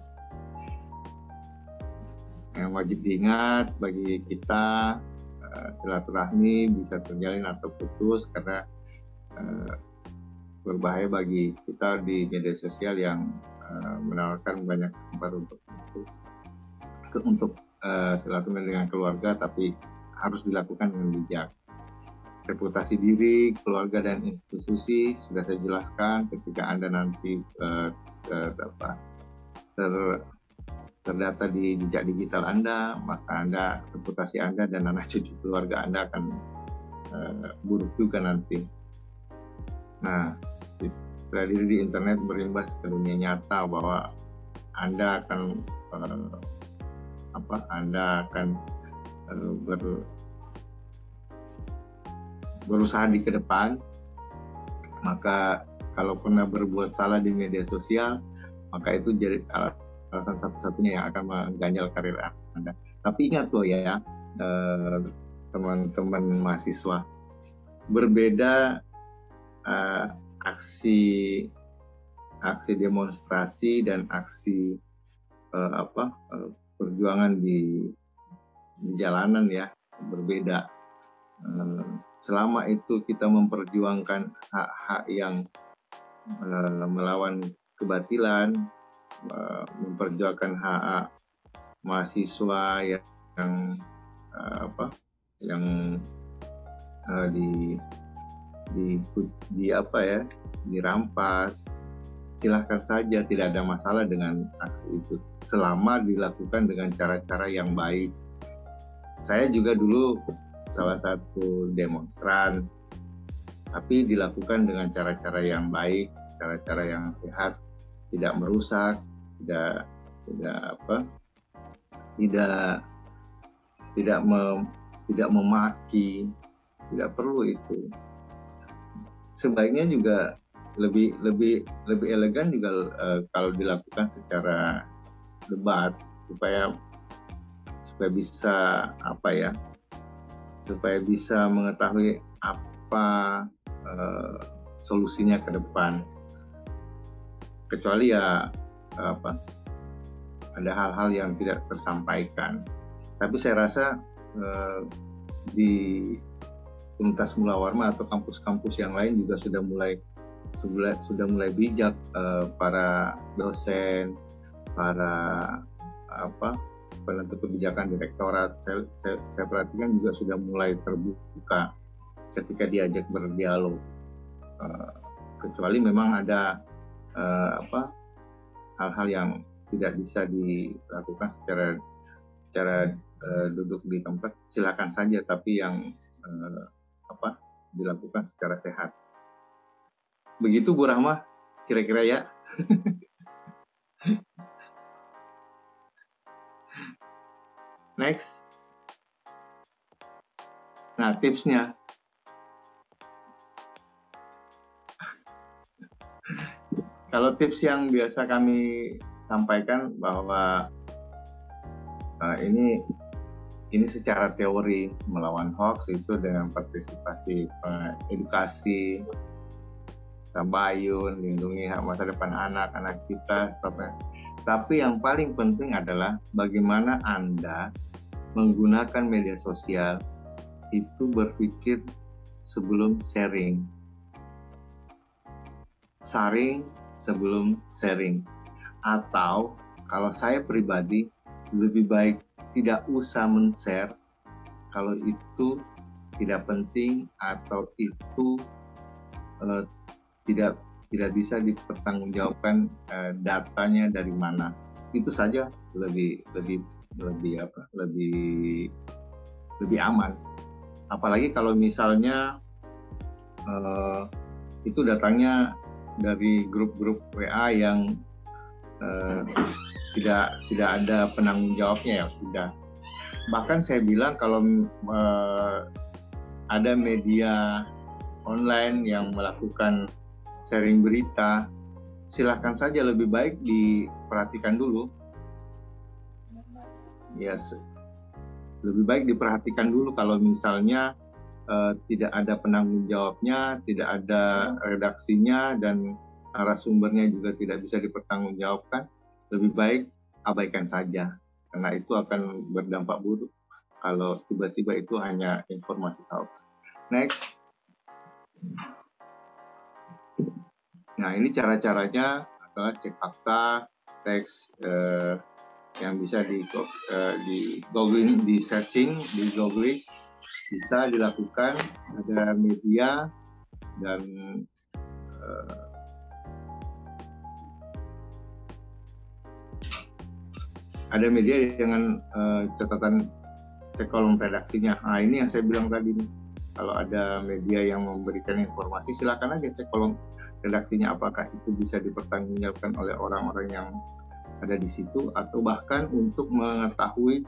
Yang wajib diingat bagi kita uh, silaturahmi bisa terjalin atau putus karena uh, berbahaya bagi kita di media sosial yang uh, menawarkan banyak kesempatan untuk untuk, untuk uh, dengan keluarga tapi harus dilakukan dengan bijak. Reputasi diri, keluarga dan institusi sudah saya jelaskan ketika Anda nanti uh, ter, apa, ter, terdata di jejak digital Anda, maka Anda reputasi Anda dan anak cucu keluarga Anda akan uh, buruk juga nanti. Nah, diri di internet berimbas ke dunia nyata bahwa Anda akan uh, apa Anda akan ber, berusaha di ke depan maka kalau pernah berbuat salah di media sosial maka itu jadi alasan satu-satunya yang akan mengganjal karir Anda. Tapi ingat loh ya eh, teman-teman mahasiswa berbeda uh, aksi aksi demonstrasi dan aksi apa perjuangan di di jalanan ya berbeda. Eh, selama itu kita memperjuangkan hak-hak yang eh, melawan kebatilan, eh, memperjuangkan hak-hak mahasiswa yang apa yang di di di apa ya dirampas silahkan saja tidak ada masalah dengan aksi itu selama dilakukan dengan cara-cara yang baik saya juga dulu salah satu demonstran, tapi dilakukan dengan cara-cara yang baik, cara-cara yang sehat, tidak merusak, tidak tidak apa, tidak tidak mem, tidak memaki, tidak perlu itu. Sebaiknya juga lebih lebih lebih elegan juga uh, kalau dilakukan secara debat supaya supaya bisa apa ya supaya bisa mengetahui apa uh, solusinya ke depan. Kecuali ya apa ada hal-hal yang tidak tersampaikan. Tapi saya rasa uh, di Universitas Mula Warma atau kampus-kampus yang lain juga sudah mulai sudah, mulai bijak uh, para dosen para apa penentu kebijakan direktorat. Saya, saya, saya perhatikan juga sudah mulai terbuka ketika diajak berdialog. Uh, kecuali memang ada uh, apa hal-hal yang tidak bisa dilakukan secara secara uh, duduk di tempat silakan saja tapi yang uh, apa dilakukan secara sehat. Begitu Bu Rahma. Kira-kira ya Next. Nah, tipsnya. Kalau tips yang biasa kami sampaikan bahwa uh, ini ini secara teori melawan hoax itu dengan partisipasi edukasi tabayun lindungi hak masa depan anak-anak kita tapi yang paling penting adalah bagaimana anda menggunakan media sosial itu berpikir sebelum sharing. Saring sebelum sharing. Atau kalau saya pribadi lebih baik tidak usah men-share kalau itu tidak penting atau itu uh, tidak tidak bisa dipertanggungjawabkan uh, datanya dari mana. Itu saja lebih lebih lebih apa lebih lebih aman. Apalagi kalau misalnya uh, itu datangnya dari grup-grup WA yang uh, tidak tidak ada penanggung jawabnya ya sudah. Bahkan saya bilang kalau uh, ada media online yang melakukan sharing berita silahkan saja lebih baik diperhatikan dulu ya yes. lebih baik diperhatikan dulu kalau misalnya uh, tidak ada penanggung jawabnya tidak ada redaksinya dan narasumbernya juga tidak bisa dipertanggungjawabkan lebih baik abaikan saja karena itu akan berdampak buruk kalau tiba-tiba itu hanya informasi hoax. Next. Nah ini cara-caranya adalah cek fakta, teks eh, yang bisa di eh, di googling, di searching, di googling bisa dilakukan ada media dan eh, ada media dengan uh, catatan cek kolom redaksinya. Nah ini yang saya bilang tadi. Kalau ada media yang memberikan informasi, silakan aja cek kolom redaksinya apakah itu bisa dipertanggungjawabkan oleh orang-orang yang ada di situ atau bahkan untuk mengetahui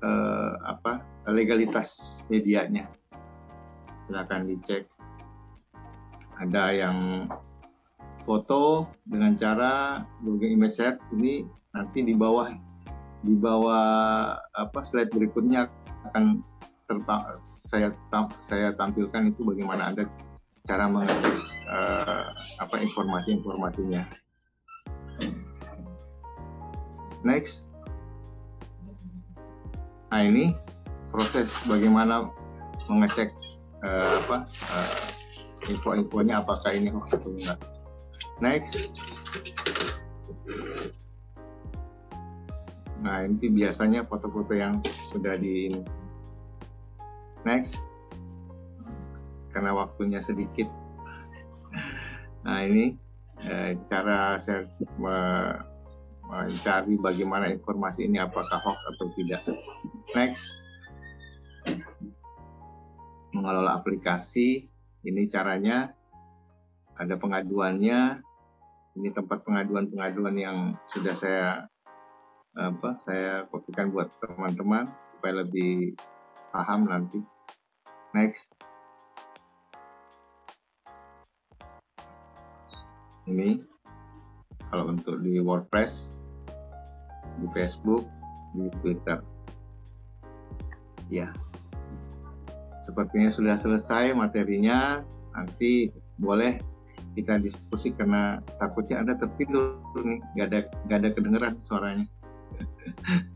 uh, apa legalitas medianya. Silakan dicek. Ada yang foto dengan cara Google Image Search ini nanti di bawah di bawah apa slide berikutnya akan terpa, saya saya tampilkan itu bagaimana anda cara mengecek uh, apa informasi-informasinya. Next, nah ini proses bagaimana mengecek uh, apa uh, info-infonya apakah ini hoax atau enggak. Next, Nah, ini biasanya foto-foto yang sudah di next karena waktunya sedikit. Nah, ini eh, cara saya mencari bagaimana informasi ini apakah hoax atau tidak. Next. Mengelola aplikasi, ini caranya ada pengaduannya. Ini tempat pengaduan-pengaduan yang sudah saya apa saya kopikan buat teman-teman supaya lebih paham nanti. Next. Ini kalau untuk di WordPress, di Facebook, di Twitter. Ya. Sepertinya sudah selesai materinya. Nanti boleh kita diskusi karena takutnya ada tertidur nih, gak ada gak ada kedengeran suaranya.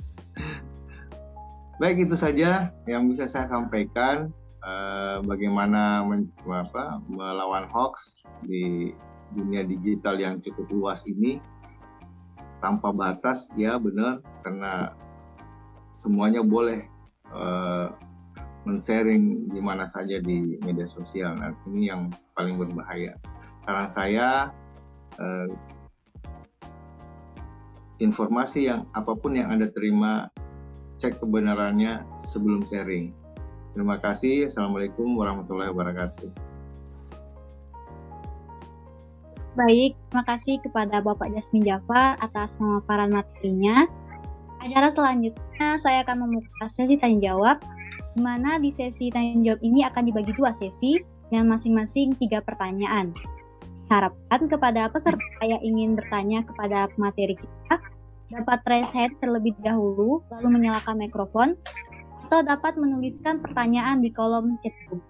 Baik itu saja yang bisa saya sampaikan eh, bagaimana men, apa, melawan hoax di dunia digital yang cukup luas ini tanpa batas ya benar karena semuanya boleh eh, men-sharing di mana saja di media sosial. Nah, ini yang paling berbahaya. Saran saya eh, informasi yang apa pun yang Anda terima, cek kebenarannya sebelum sharing. Terima kasih. Assalamualaikum warahmatullahi wabarakatuh. Baik, terima kasih kepada Bapak Jasmin Jafar atas pemaparan materinya. Acara selanjutnya saya akan membuka sesi tanya jawab, di mana di sesi tanya jawab ini akan dibagi dua sesi dengan masing-masing tiga pertanyaan. Harapkan kepada peserta yang ingin bertanya kepada materi kita dapat raise hand terlebih dahulu lalu menyalakan mikrofon atau dapat menuliskan pertanyaan di kolom chat room.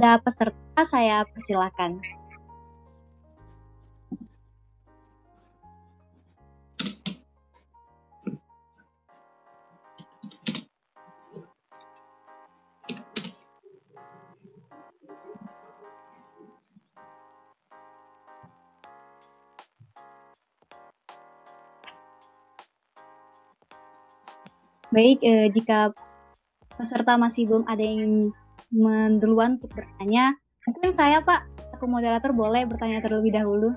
Ada peserta, saya persilakan. Baik, eh, jika peserta masih belum ada yang menduluan untuk bertanya, mungkin saya Pak, aku moderator boleh bertanya terlebih dahulu?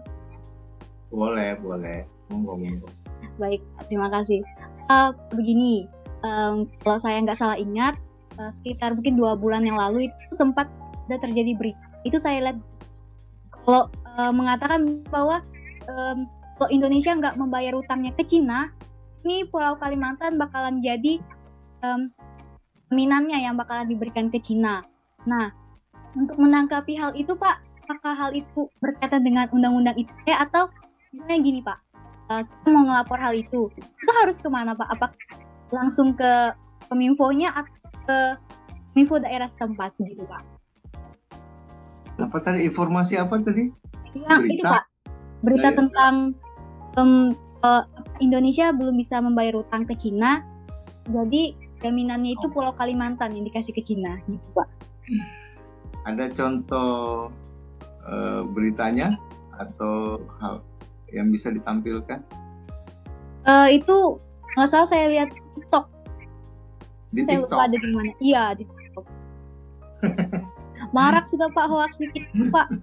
Boleh, boleh. Monggo, monggo. Baik, terima kasih. Uh, begini, um, kalau saya nggak salah ingat, uh, sekitar mungkin dua bulan yang lalu itu sempat ada terjadi berita. Itu saya lihat kalau uh, mengatakan bahwa um, kalau Indonesia nggak membayar utangnya ke Cina, ini Pulau Kalimantan bakalan jadi um, minannya yang bakalan diberikan ke Cina. Nah, untuk menanggapi hal itu Pak, apakah hal itu berkaitan dengan undang-undang ITE atau misalnya gini Pak, uh, kita mau ngelapor hal itu, itu harus ke mana Pak? Apa langsung ke Kominfo-nya atau ke Kominfo daerah setempat gitu Pak? Apa tadi informasi apa tadi? Ya, berita. itu Pak. Berita Dari... tentang um, uh, Indonesia belum bisa membayar utang ke Cina, jadi jaminannya itu Pulau Kalimantan yang dikasih ke Cina, gitu Pak. Ada contoh uh, beritanya atau hal yang bisa ditampilkan? Uh, itu nggak salah saya lihat TikTok. Di saya TikTok? lupa ada di mana. Iya di TikTok. Marak sudah Pak hoax dikit Pak.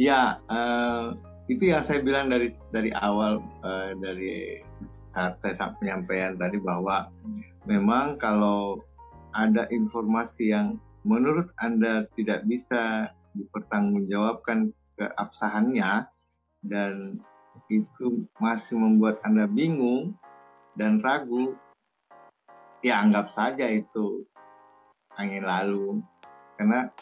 Iya, uh, itu yang saya bilang dari dari awal uh, dari saat saya penyampaian tadi bahwa memang kalau ada informasi yang menurut anda tidak bisa dipertanggungjawabkan keabsahannya dan itu masih membuat anda bingung dan ragu ya saja itu angin lalu. Karena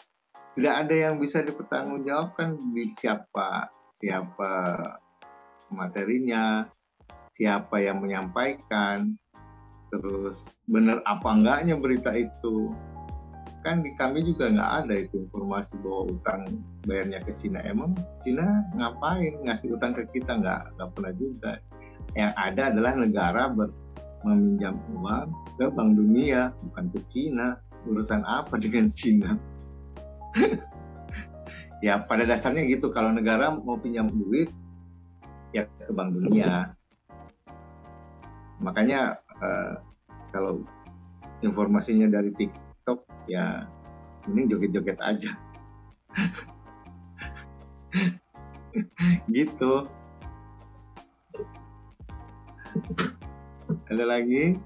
tidak ada yang bisa dipertanggungjawabkan di siapa siapa materinya, siapa yang menyampaikan, terus benar apa enggaknya berita itu. Kan di kami juga nggak ada itu informasi bahwa utang bayarnya ke Cina. Emang Cina ngapain ngasih utang ke kita? Nggak, nggak pernah juga. Yang ada adalah negara ber, meminjam uang ke Bank Dunia, bukan ke Cina. Urusan apa dengan Cina? ya pada dasarnya gitu. Kalau negara mau pinjam duit ya ke bank dunia. Makanya uh, kalau informasinya dari TikTok ya ini joget-joget aja. Gitu. Ada lagi?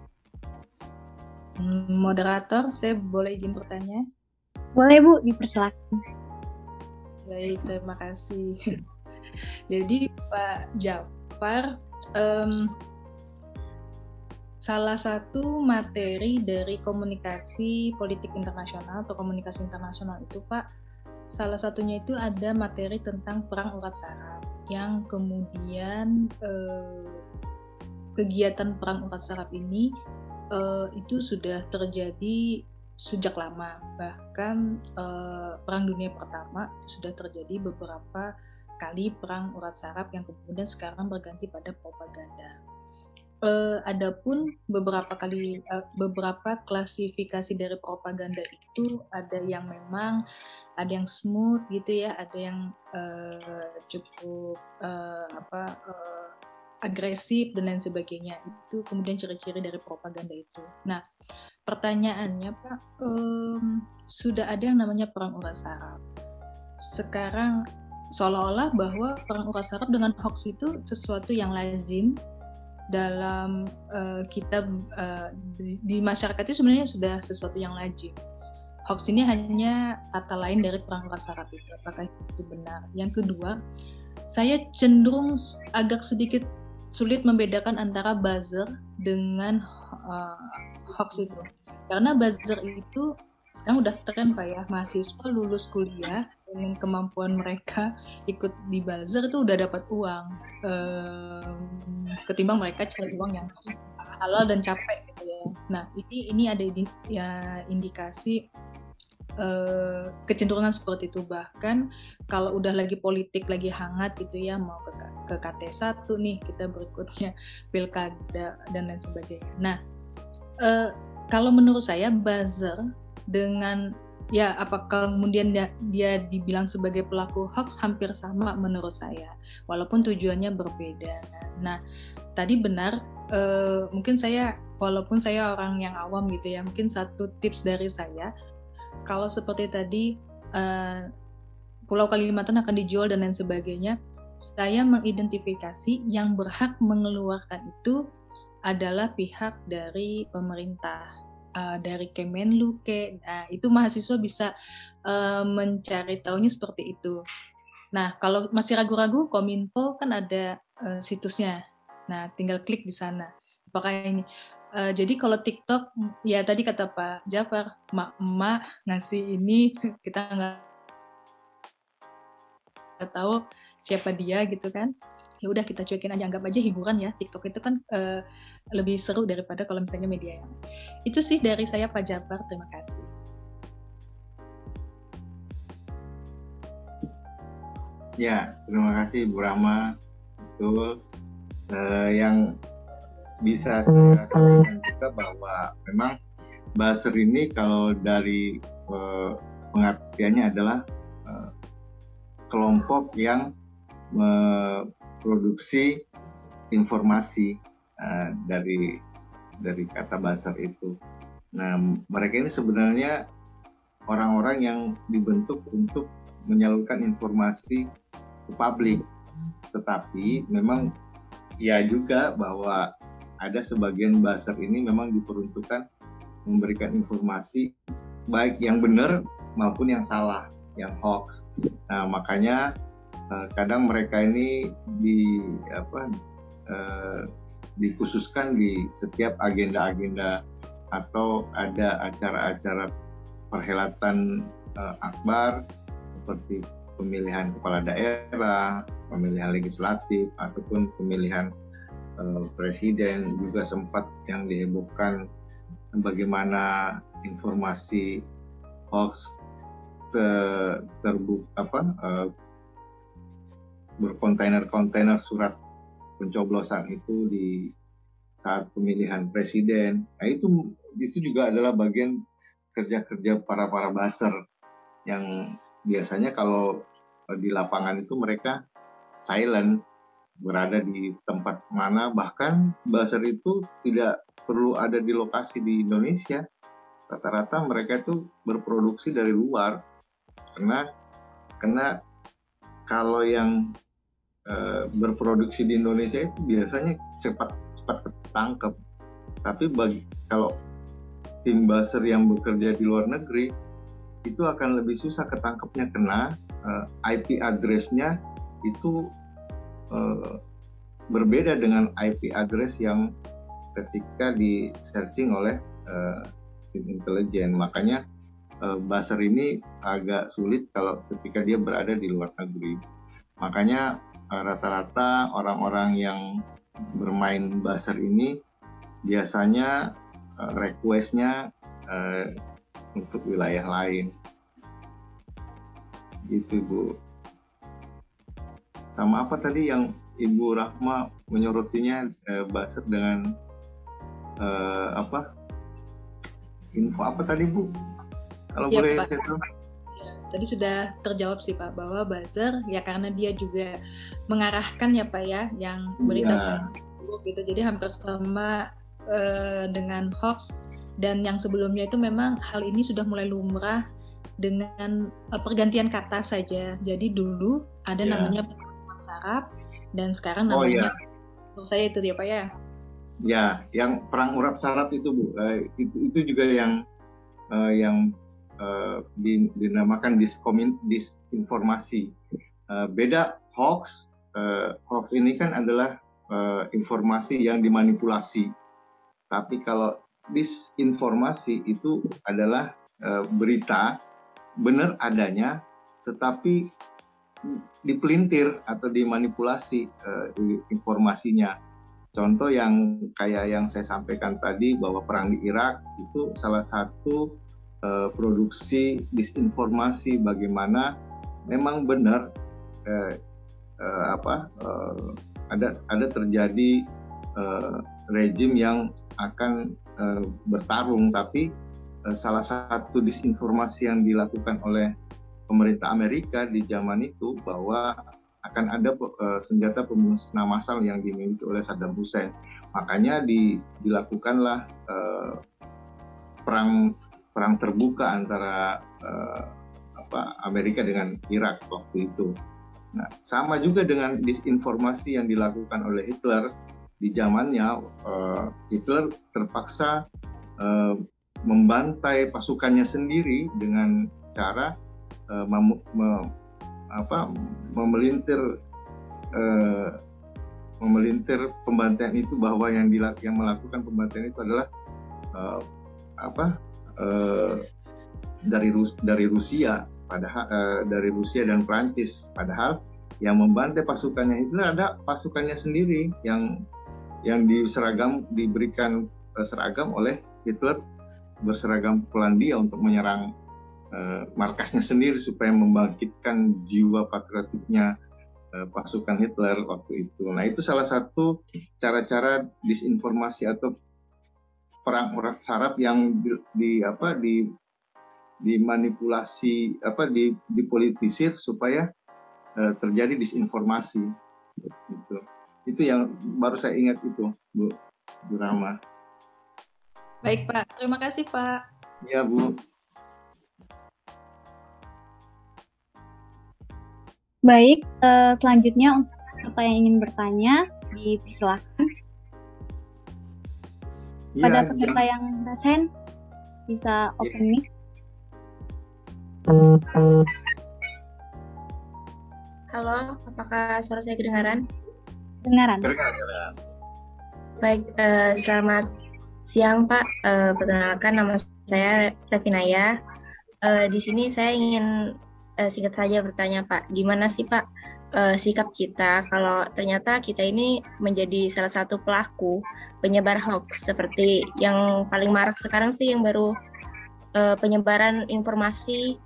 Hmm, moderator saya boleh izin bertanya? Boleh bu dipersilakan Baik, terima kasih. Jadi Pak Jafar, um, salah satu materi dari komunikasi politik internasional atau komunikasi internasional itu Pak, salah satunya itu ada materi tentang perang urat saraf yang kemudian eh, kegiatan perang urat saraf ini eh, itu sudah terjadi sejak lama. Bahkan uh, Perang Dunia Pertama sudah terjadi beberapa kali perang urat saraf yang kemudian sekarang berganti pada propaganda. Uh, adapun beberapa kali uh, beberapa klasifikasi dari propaganda itu ada yang memang ada yang smooth gitu ya, ada yang uh, cukup uh, apa uh, agresif dan lain sebagainya. Itu kemudian ciri-ciri dari propaganda itu. Nah, pertanyaannya Pak, um, sudah ada yang namanya perang urat saraf. Sekarang seolah-olah bahwa perang urat saraf dengan hoax itu sesuatu yang lazim dalam uh, kita uh, di, di masyarakat itu sebenarnya sudah sesuatu yang lazim. Hoax ini hanya kata lain dari perang urat saraf itu. Apakah itu benar? Yang kedua, saya cenderung agak sedikit sulit membedakan antara buzzer dengan uh, hoax itu karena buzzer itu sekarang udah tren pak ya mahasiswa lulus kuliah dengan kemampuan mereka ikut di buzzer itu udah dapat uang um, ketimbang mereka cari uang yang halal dan capek gitu ya. Nah ini ini ada ya indikasi uh, kecenderungan seperti itu bahkan kalau udah lagi politik lagi hangat gitu ya mau ke ke KT1 nih kita berikutnya pilkada dan lain sebagainya. Nah uh, kalau menurut saya buzzer dengan ya apakah kemudian dia, dia dibilang sebagai pelaku hoax hampir sama menurut saya walaupun tujuannya berbeda nah tadi benar uh, mungkin saya walaupun saya orang yang awam gitu ya mungkin satu tips dari saya kalau seperti tadi uh, Pulau Kalimantan akan dijual dan lain sebagainya saya mengidentifikasi yang berhak mengeluarkan itu adalah pihak dari pemerintah uh, dari Kemenlu ke nah, itu mahasiswa bisa uh, mencari tahunya seperti itu. Nah, kalau masih ragu-ragu, Kominfo kan ada uh, situsnya. Nah, tinggal klik di sana. Apakah ini uh, jadi kalau TikTok ya tadi kata Pak Jafar, mak-mak ngasih ini kita nggak tahu siapa dia gitu kan. Ya udah kita cuekin aja anggap aja hiburan ya. TikTok itu kan uh, lebih seru daripada kalau misalnya media yang itu sih dari saya Pak Jafar. Terima kasih. Ya terima kasih Bu Rama betul. Uh, yang bisa saya sampaikan juga bahwa memang buzzer ini kalau dari uh, pengertiannya adalah uh, kelompok yang produksi informasi uh, dari dari kata basar itu. Nah, mereka ini sebenarnya orang-orang yang dibentuk untuk menyalurkan informasi ke publik. Tetapi memang ya juga bahwa ada sebagian basar ini memang diperuntukkan memberikan informasi baik yang benar maupun yang salah, yang hoax. Nah, makanya Eh, kadang mereka ini di apa uh, dikhususkan di setiap agenda-agenda atau ada acara-acara perhelatan uh, akbar seperti pemilihan kepala daerah, pemilihan legislatif ataupun pemilihan presiden juga sempat yang dihebohkan bagaimana informasi hoax ter, terbuka apa uh, berkontainer-kontainer surat pencoblosan itu di saat pemilihan presiden. Nah itu itu juga adalah bagian kerja-kerja para para baser yang biasanya kalau di lapangan itu mereka silent berada di tempat mana. Bahkan baser itu tidak perlu ada di lokasi di Indonesia. Rata-rata mereka itu berproduksi dari luar. Karena karena kalau yang Eh, berproduksi di Indonesia itu biasanya cepat cepat ketangkep. Tapi bagi kalau tim buzzer yang bekerja di luar negeri itu akan lebih susah ketangkepnya. Karena uh, eh, IP address-nya itu uh, berbeda dengan IP address yang ketika di searching oleh tim intelijen. Makanya uh, buzzer ini agak sulit kalau ketika dia berada di luar negeri. Makanya Eh, rata-rata orang-orang yang bermain buzzer ini biasanya requestnya uh, untuk wilayah lain gitu Bu sama apa tadi yang Ibu Rahma menyorotinya uh, buzzer dengan uh, apa info apa tadi Bu kalau ya, boleh Pak. saya tahu tadi sudah terjawab sih Pak bahwa buzzer ya karena dia juga mengarahkan ya Pak ya yang berita yeah. gitu jadi hampir sama uh, dengan hoax dan yang sebelumnya itu memang hal ini sudah mulai lumrah dengan uh, pergantian kata saja jadi dulu ada yeah. namanya sarap dan sekarang oh, namanya oh, yeah. saya itu dia Pak ya ya yang perang urap sarap itu Bu uh, itu itu juga yang uh, yang uh, dinamakan diskomin, disinformasi. Uh, beda hoax, uh, hoax ini kan adalah uh, informasi yang dimanipulasi. Tapi kalau disinformasi itu adalah uh, berita benar adanya, tetapi dipelintir atau dimanipulasi uh, informasinya. contoh yang kayak yang saya sampaikan tadi bahwa perang di Irak itu salah satu uh, produksi disinformasi bagaimana memang benar uh, uh, apa uh, ada ada terjadi uh, rejim yang akan uh, bertarung tapi uh, salah satu disinformasi yang dilakukan oleh pemerintah Amerika di zaman itu bahwa akan ada uh, senjata pemusnah massal yang dimiliki oleh Saddam Hussein. Makanya di, dilakukanlah uh, perang perang terbuka antara uh, apa Amerika dengan Irak waktu itu. Nah, sama juga dengan disinformasi yang dilakukan oleh Hitler di zamannya uh, Hitler terpaksa uh, membantai pasukannya sendiri dengan cara uh, mem, mem, apa memelintir uh, memelintir pembantaian itu bahwa yang yang melakukan pembantaian itu adalah uh, apa uh, dari Rus dari Rusia padahal uh, dari Rusia dan Prancis padahal yang membantai pasukannya itu ada pasukannya sendiri yang yang diseragam diberikan seragam oleh Hitler berseragam Polandia untuk menyerang uh, markasnya sendiri supaya membangkitkan jiwa patriotiknya uh, pasukan Hitler waktu itu. Nah itu salah satu cara-cara disinformasi atau perang orang saraf yang di, di apa di dimanipulasi apa di dipolitisir supaya uh, terjadi disinformasi gitu. Itu yang baru saya ingat itu Bu Bu Rama. Baik Pak, terima kasih Pak. Ya Bu. Baik, uh, selanjutnya untuk peserta yang ingin bertanya, dipersilakan. Ya, Pada peserta ya. yang absen, bisa open mic. Halo, apakah suara saya kedengaran? Kedengaran. Baik, uh, selamat siang Pak. Uh, perkenalkan nama saya Revinaya. Uh, di sini saya ingin uh, singkat saja bertanya Pak, gimana sih Pak uh, sikap kita kalau ternyata kita ini menjadi salah satu pelaku penyebar hoax? Seperti yang paling marak sekarang sih yang baru uh, penyebaran informasi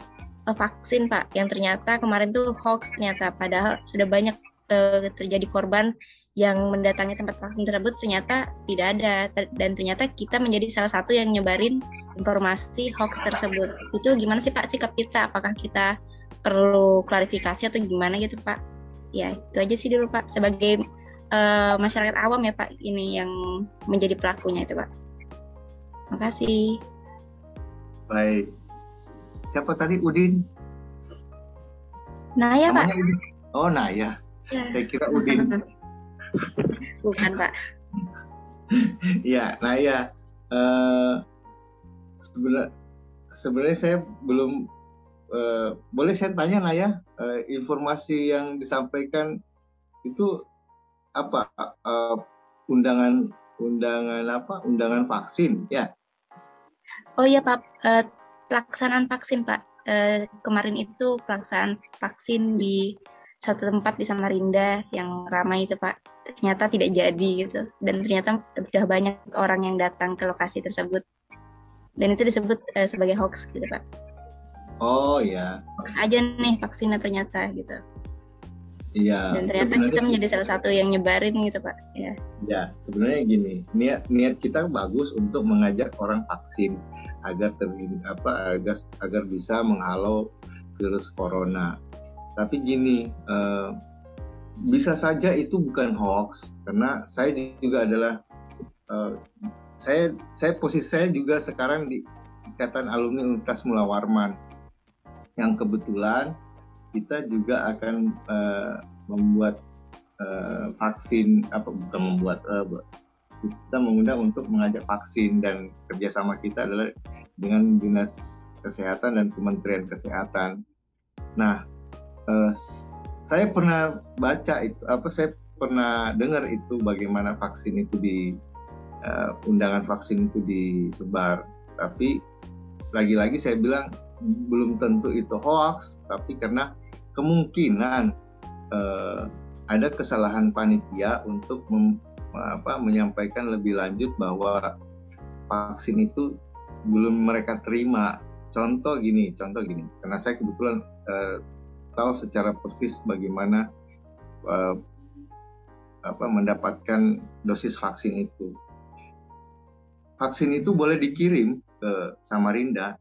uh, vaksin Pak, yang ternyata kemarin tuh hoax ternyata. Padahal sudah banyak uh, terjadi korban yang mendatangi tempat vaksin tersebut ternyata tidak ada. Dan ternyata kita menjadi salah satu yang nyebarin informasi hoax tersebut. Itu gimana sih Pak sikap kita? Apakah kita perlu klarifikasi atau gimana gitu Pak? Ya itu aja sih dulu Pak sebagai uh, masyarakat awam ya Pak ini yang menjadi pelakunya itu Pak. Makasih. Baik. Siapa tadi Udin? Naya Namanya Pak. Udin. Oh Naya. Ya. Saya kira Udin. Bukan Pak. Iya Naya. Uh, sebenarnya sebenarnya saya belum uh, boleh saya tanya lah ya uh, informasi yang disampaikan itu apa? Uh, undangan undangan apa? Undangan vaksin ya? Oh iya pak. Uh, pelaksanaan vaksin pak. Uh, kemarin itu pelaksanaan vaksin di satu tempat di Samarinda yang ramai itu pak. Ternyata tidak jadi gitu. Dan ternyata sudah banyak orang yang datang ke lokasi tersebut. Dan itu disebut uh, sebagai hoax gitu pak Oh ya. Hoax aja nih vaksinnya ternyata gitu. Iya. Dan ternyata kita menjadi salah satu yang nyebarin gitu pak. Ya. Ya sebenarnya gini niat niat kita bagus untuk mengajak orang vaksin agar ter apa agar agar bisa menghalau virus corona. Tapi gini eh, bisa saja itu bukan hoax karena saya juga adalah eh, saya saya posisi saya juga sekarang di Ikatan Alumni Universitas Mula Warman yang kebetulan kita juga akan uh, membuat uh, vaksin apa bukan membuat uh, kita mengundang untuk mengajak vaksin dan kerjasama kita adalah dengan dinas kesehatan dan kementerian kesehatan. Nah, uh, saya pernah baca itu apa saya pernah dengar itu bagaimana vaksin itu di uh, undangan vaksin itu disebar, tapi lagi-lagi saya bilang belum tentu itu hoax, tapi karena kemungkinan uh, ada kesalahan panitia untuk mem apa menyampaikan lebih lanjut bahwa vaksin itu belum mereka terima. Contoh gini, contoh gini, karena saya kebetulan eh, tahu secara persis bagaimana eh, apa mendapatkan dosis vaksin itu. Vaksin itu boleh dikirim ke Samarinda,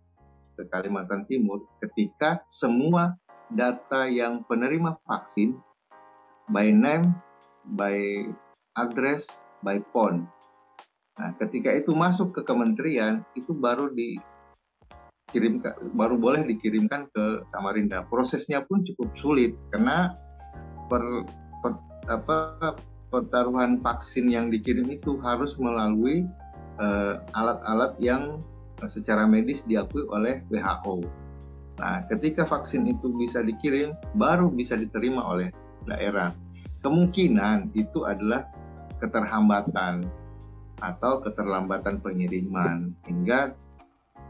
ke Kalimantan Timur, ketika semua data yang penerima vaksin by name, by address, by phone. Nah, ketika itu masuk ke kementerian, itu baru dikirim baru boleh dikirimkan ke Samarinda. Prosesnya pun cukup sulit karena per, per apa pertaruhan vaksin yang dikirim itu harus melalui eh, alat-alat uh, yang secara medis diakui oleh WHO. Nah, ketika vaksin itu bisa dikirim, baru bisa diterima oleh daerah. Kemungkinan itu adalah keterhambatan atau keterlambatan pengiriman hingga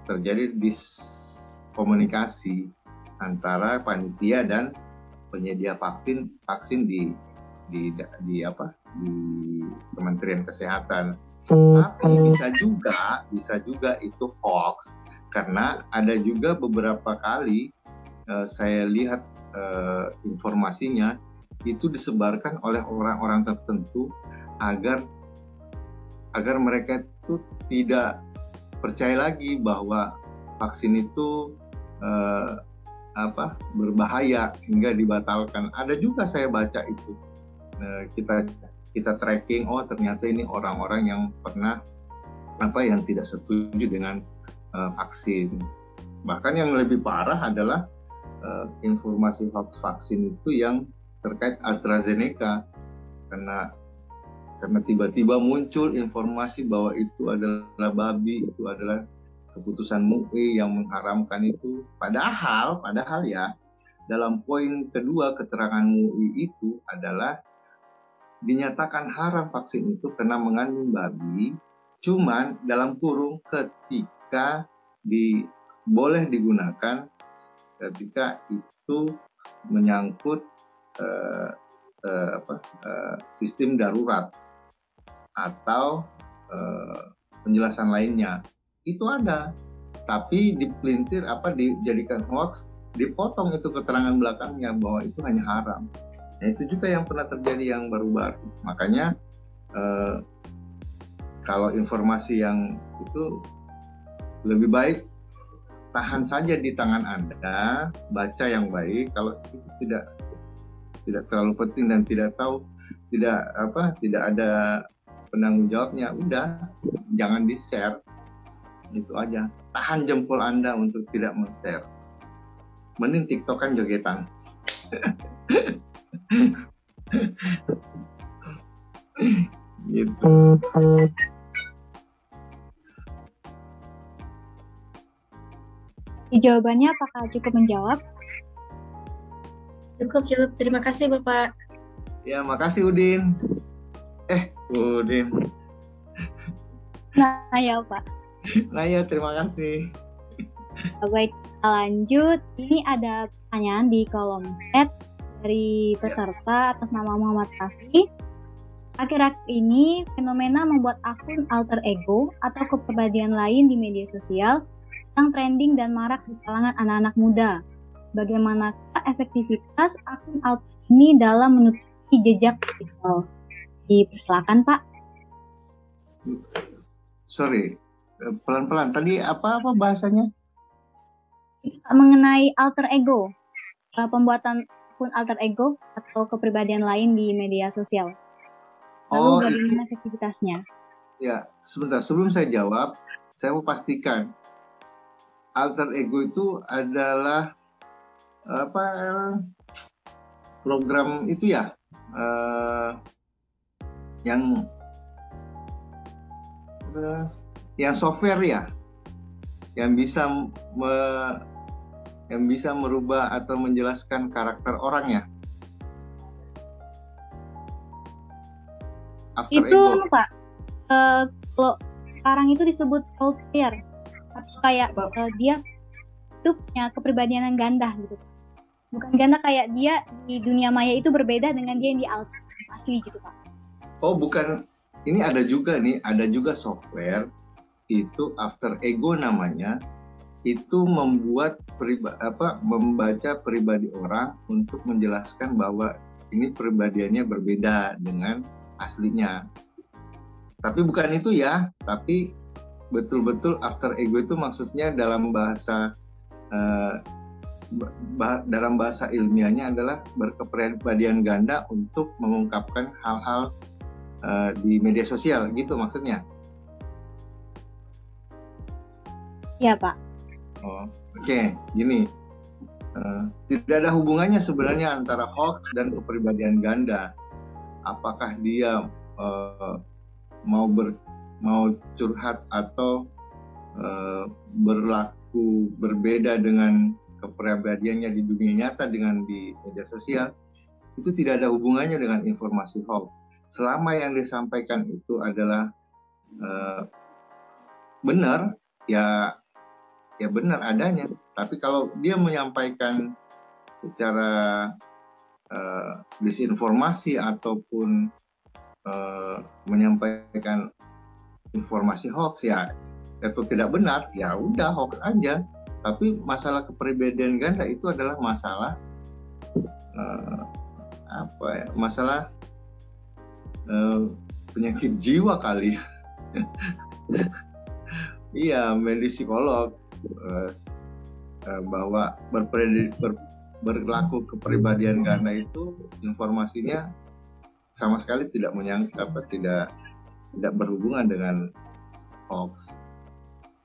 terjadi diskomunikasi antara panitia dan penyedia vaksin vaksin di di di apa di Kementerian Kesehatan. Tapi bisa juga bisa juga itu hoax. Karena ada juga beberapa kali uh, saya lihat uh, informasinya itu disebarkan oleh orang-orang tertentu agar agar mereka itu tidak percaya lagi bahwa vaksin itu uh, apa berbahaya hingga dibatalkan. Ada juga saya baca itu. Uh, kita kita tracking oh ternyata ini orang-orang yang pernah apa yang tidak setuju dengan uh, vaksin. Bahkan yang lebih parah adalah uh, informasi hoax vaksin itu yang terkait AstraZeneca karena karena tiba-tiba muncul informasi bahwa itu adalah babi, itu adalah keputusan MUI yang mengharamkan itu. Padahal, padahal ya, dalam poin kedua keterangan MUI itu adalah dinyatakan haram vaksin itu karena mengandung babi, cuman dalam kurung ketika di boleh digunakan ketika itu menyangkut uh, uh, apa, uh, sistem darurat atau uh, penjelasan lainnya. Itu ada tapi dipelintir apa dijadikan hoax dipotong itu keterangan belakangnya bahwa itu hanya haram nah itu juga yang pernah terjadi yang baru-baru. Makanya uh, kalau informasi yang itu lebih baik tahan saja di tangan anda baca yang baik. Kalau itu tidak tidak terlalu penting dan tidak tahu tidak apa tidak ada penanggung jawabnya udah jangan di share itu aja. Tahan jempol anda untuk tidak men-share. Mending tiktokan jogetan gitu Jawabannya apakah cukup menjawab? Cukup, cukup. Terima kasih, Bapak. Ya, makasih Udin. Eh, Udin. Nah, ya Pak. Nah ya, terima kasih. Baik, lanjut. Ini ada pertanyaan di kolom chat dari peserta atas nama Muhammad Rafi. Akhir-akhir ini, fenomena membuat akun alter ego atau kepribadian lain di media sosial yang trending dan marak di kalangan anak-anak muda. Bagaimanakah efektivitas akun alter ini dalam menutupi jejak digital? Dipersilakan Pak. Sorry, eh, pelan-pelan. Tadi apa apa bahasanya? Mengenai alter ego, eh, pembuatan akun alter ego atau kepribadian lain di media sosial. Lalu oh, bagaimana efektivitasnya? Ya, sebentar. Sebelum saya jawab, saya mau pastikan alter ego itu adalah apa program itu ya uh, yang yang software ya yang bisa me, yang bisa merubah atau menjelaskan karakter orang ya After itu ego. pak uh, kalau sekarang itu disebut role player atau kayak uh, dia itu punya kepribadian yang ganda gitu. Bukan ganda kayak dia di dunia maya itu berbeda dengan dia yang di asli gitu pak. Oh bukan. Ini ada juga nih, ada juga software. Itu After Ego namanya itu membuat periba, apa membaca pribadi orang untuk menjelaskan bahwa ini pribadiannya berbeda dengan aslinya. Tapi bukan itu ya, tapi betul-betul after ego itu maksudnya dalam bahasa uh, dalam bahasa ilmiahnya adalah berkepribadian ganda untuk mengungkapkan hal-hal uh, di media sosial gitu maksudnya. Ya Pak. Oke, okay. gini. Uh, tidak ada hubungannya sebenarnya antara hoax dan kepribadian ganda. Apakah dia uh, mau ber, mau curhat atau uh, berlaku berbeda dengan kepribadiannya di dunia nyata dengan di media sosial itu tidak ada hubungannya dengan informasi hoax. Selama yang disampaikan itu adalah uh, benar, ya ya benar adanya. Tapi kalau dia menyampaikan secara uh, disinformasi ataupun uh, menyampaikan informasi hoax ya itu tidak benar ya udah hoax aja. Tapi masalah kepribadian ganda itu adalah masalah uh, apa ya masalah uh, penyakit jiwa kali iya medis psikolog uh, bahwa berpredi, ber, berlaku kepribadian ganda itu informasinya sama sekali tidak menyangka apa tidak tidak berhubungan dengan hoax.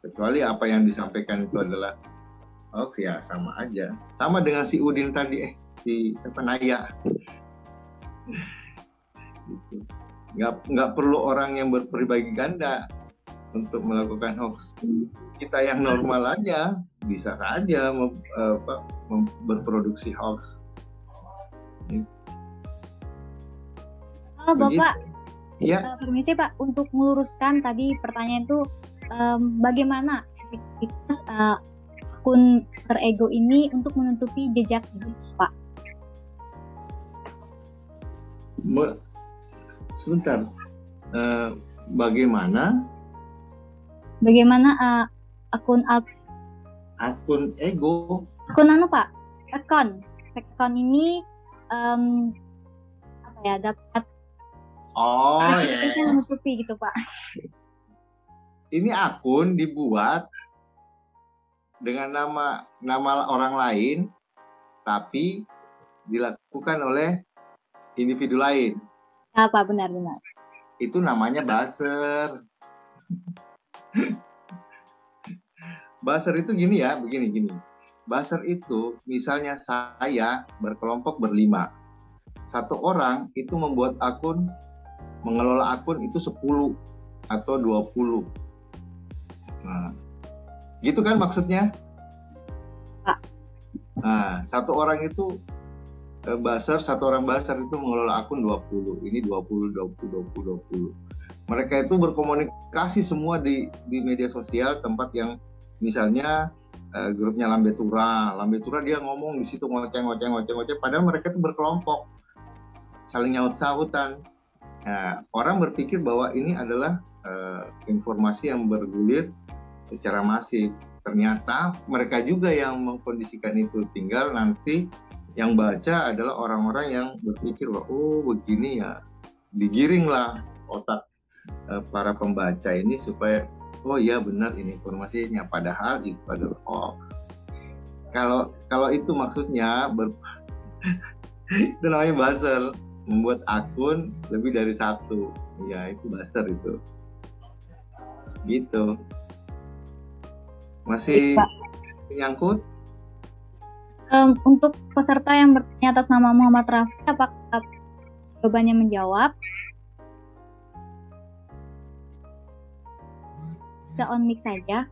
Kecuali apa yang disampaikan itu adalah hoax ya sama aja. Sama dengan si Udin tadi eh si siapa Naya. Gitu. nggak nggak perlu orang yang berpribadi ganda untuk melakukan hoax. Kita yang normal aja bisa saja mem, apa, mem, berproduksi hoax. Oh, Bapak. Ya. Uh, permisi Pak, untuk meluruskan tadi pertanyaan itu um, bagaimana efektivitas uh, akun terego ini untuk menutupi jejak Pak? Sebentar. Uh, bagaimana bagaimana uh, akun alt akun ego. Akun anu pak? Akun akun ini um, apa ya dapat oh ya yeah. menutupi gitu pak. Ini akun dibuat dengan nama nama orang lain tapi dilakukan oleh individu lain. Apa? Benar-benar itu namanya buzzer Baser itu gini ya, begini gini. Baser itu misalnya saya berkelompok berlima. Satu orang itu membuat akun, mengelola akun itu 10 atau 20. Nah, gitu kan maksudnya? Nah, satu orang itu eh, baser, satu orang baser itu mengelola akun 20. Ini 20, 20, 20, 20 mereka itu berkomunikasi semua di di media sosial tempat yang misalnya uh, grupnya Lambe Tura, dia ngomong di situ ngoceh ngoceh ngoceh ngoceh padahal mereka itu berkelompok saling nyaut sautan nah, orang berpikir bahwa ini adalah uh, informasi yang bergulir secara masif. Ternyata mereka juga yang mengkondisikan itu. Tinggal nanti yang baca adalah orang-orang yang berpikir bahwa oh begini ya digiring lah otak uh, para pembaca ini supaya oh iya benar ini informasinya padahal itu adalah hoax. Kalau kalau itu maksudnya ber, itu namanya buzzer membuat akun lebih dari satu. Ya itu buzzer itu. Gitu. Masih nyangkut um, untuk peserta yang bertanya atas nama Muhammad Rafi apakah jawabannya menjawab bisa on mic saja.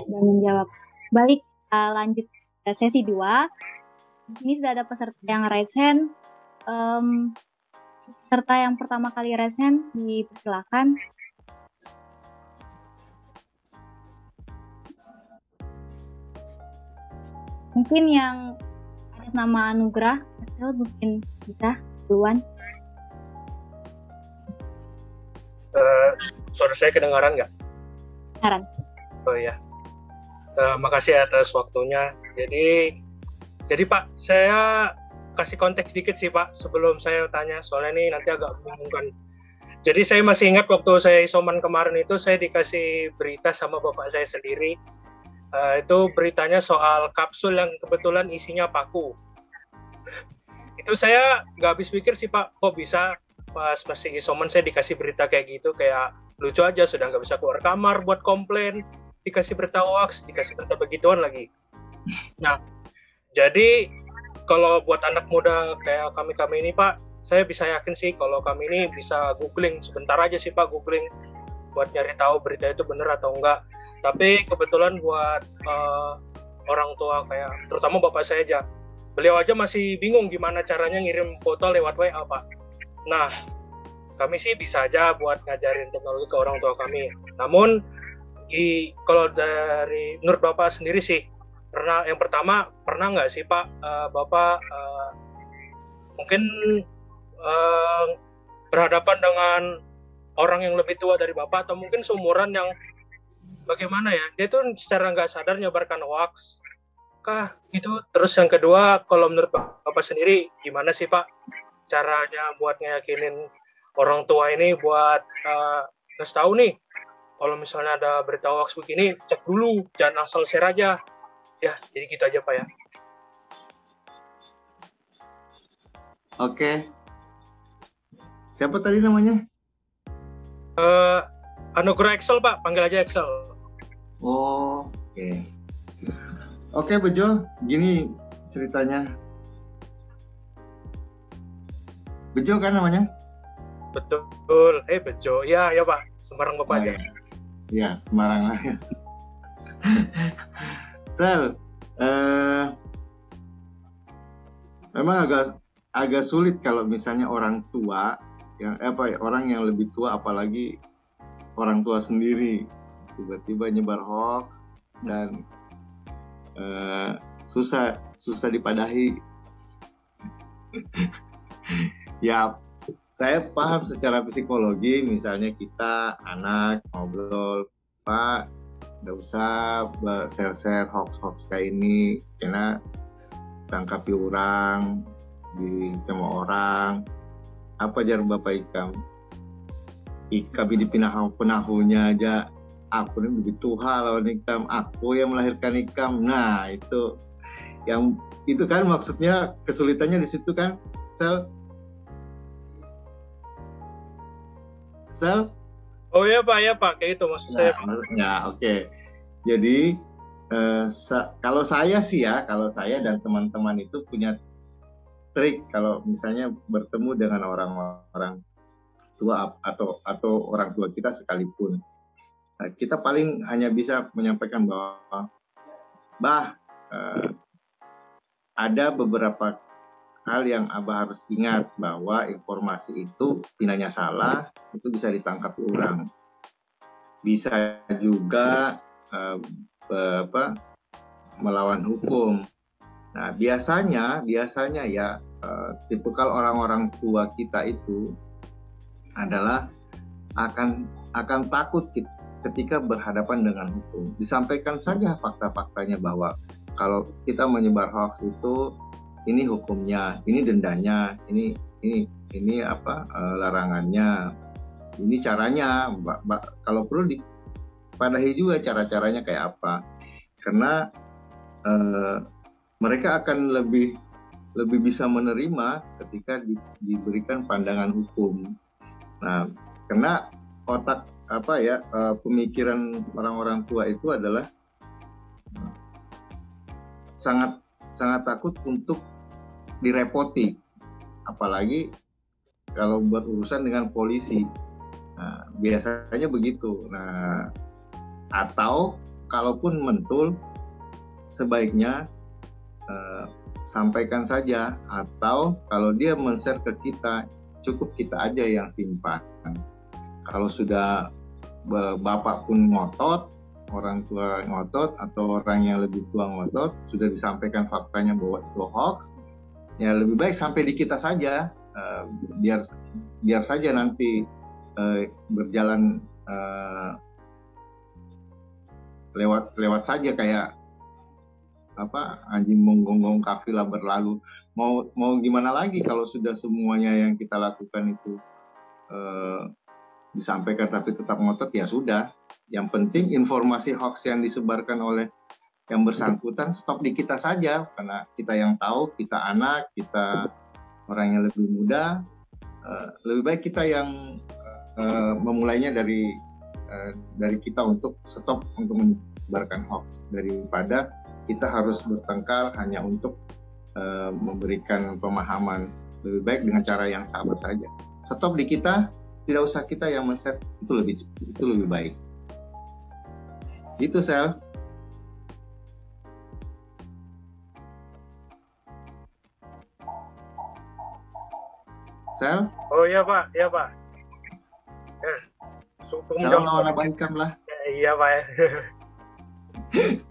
Sudah menjawab. Baik, uh, lanjut ke sesi 2. Ini sudah ada peserta yang raise hand. Um, peserta yang pertama kali raise hand, dipersilakan. Mungkin yang atas nama Anugrah, Marcel mungkin bisa duluan. Uh, suara saya kedengaran nggak? Kedengaran. Oh iya. Uh, makasih atas waktunya. Jadi, jadi Pak, saya kasih konteks dikit sih Pak sebelum saya tanya soalnya ini nanti agak membingungkan. Jadi saya masih ingat waktu saya isoman kemarin itu saya dikasih berita sama bapak saya sendiri. Uh, itu beritanya soal kapsul yang kebetulan isinya paku. Itu saya nggak habis pikir sih Pak, kok bisa pas masih isoman saya dikasih berita kayak gitu kayak lucu aja sudah nggak bisa keluar kamar buat komplain. Dikasih berita hoax dikasih berita begituan lagi. Nah jadi kalau buat anak muda kayak kami kami ini pak saya bisa yakin sih kalau kami ini bisa googling. Sebentar aja sih pak googling buat nyari tahu berita itu benar atau enggak tapi kebetulan buat uh, orang tua kayak terutama bapak saya aja beliau aja masih bingung gimana caranya ngirim foto lewat WA pak Nah, kami sih bisa aja buat ngajarin teknologi ke orang tua kami. Namun, di, kalau dari menurut Bapak sendiri sih, pernah yang pertama pernah nggak sih Pak uh, Bapak uh, mungkin uh, berhadapan dengan orang yang lebih tua dari Bapak atau mungkin seumuran yang bagaimana ya? Dia tuh secara nggak sadar nyebarkan hoax. Kah gitu. Terus yang kedua kalau menurut Bapak sendiri gimana sih Pak caranya buat ngeyakinin orang tua ini buat uh, tahu nih kalau misalnya ada berita hoax begini cek dulu jangan asal share aja. Ya jadi gitu aja pak ya. Oke. Siapa tadi namanya uh, Anugerah Excel pak panggil aja Excel oh oke okay. oke okay, Bejo gini ceritanya Bejo kan namanya? Betul. Eh Bejo. Ya, ya Pak. Semarang Bapak oh, aja. Ya, Semarang lah ya. Sel, eh, memang agak agak sulit kalau misalnya orang tua yang eh, apa ya, orang yang lebih tua apalagi orang tua sendiri. Tiba-tiba nyebar hoax dan eh, susah susah dipadahi. Ya saya paham secara psikologi misalnya kita anak ngobrol pak nggak usah share-share hoax-hoax kayak ini karena tangkapi orang di orang apa jar bapak ikam ikam di penahu penahunya aja aku ini begitu hal ikam aku yang melahirkan ikam nah itu yang itu kan maksudnya kesulitannya di situ kan sel Sel? Oh iya Pak, ya Pak, kayak itu maksud nah, saya. Pak. Ya, oke. Okay. Jadi eh, sa kalau saya sih ya, kalau saya dan teman-teman itu punya trik kalau misalnya bertemu dengan orang-orang tua atau atau orang tua kita sekalipun. Nah, kita paling hanya bisa menyampaikan bahwa bah eh, ada beberapa hal yang Abah harus ingat bahwa informasi itu pinanya salah itu bisa ditangkap orang. Bisa juga uh, apa melawan hukum. Nah, biasanya biasanya ya uh, tipikal orang-orang tua kita itu adalah akan akan takut ketika berhadapan dengan hukum. Disampaikan saja fakta-faktanya bahwa kalau kita menyebar hoax itu ini hukumnya, ini dendanya, ini ini ini apa uh, larangannya, ini caranya. Kalau perlu dipadahi juga cara-caranya kayak apa, karena uh, mereka akan lebih lebih bisa menerima ketika di, diberikan pandangan hukum. Nah, karena otak apa ya uh, pemikiran orang-orang tua itu adalah sangat sangat takut untuk direpoti. Apalagi kalau berurusan dengan polisi. Nah, biasanya begitu. Nah atau kalaupun mentul sebaiknya eh, sampaikan saja atau kalau dia men-share ke kita cukup kita aja yang simpan. Kalau sudah bapak pun ngotot orang tua ngotot atau orang yang lebih tua ngotot sudah disampaikan faktanya bahwa itu hoax ya lebih baik sampai di kita saja. Uh, biar biar saja nanti uh, berjalan uh, lewat lewat saja kayak apa anjing menggonggong kafilah berlalu. Mau mau gimana lagi kalau sudah semuanya yang kita lakukan itu uh, disampaikan tapi tetap ngotot ya sudah. Yang penting informasi hoax yang disebarkan oleh yang bersangkutan stop di kita saja. Karena kita yang tahu kita anak kita orang yang lebih muda uh, lebih baik kita yang uh, memulainya dari uh, dari kita untuk stop untuk menyebarkan hoax daripada kita harus bertengkar hanya untuk uh, memberikan pemahaman lebih baik dengan cara yang sabar saja. Stop di kita tidak usah kita yang men-set itu lebih itu lebih baik. Itu sel. Sel? Oh iya pak. Iya pak. Ya Salam lawan abahikam lah. Ya, iya pak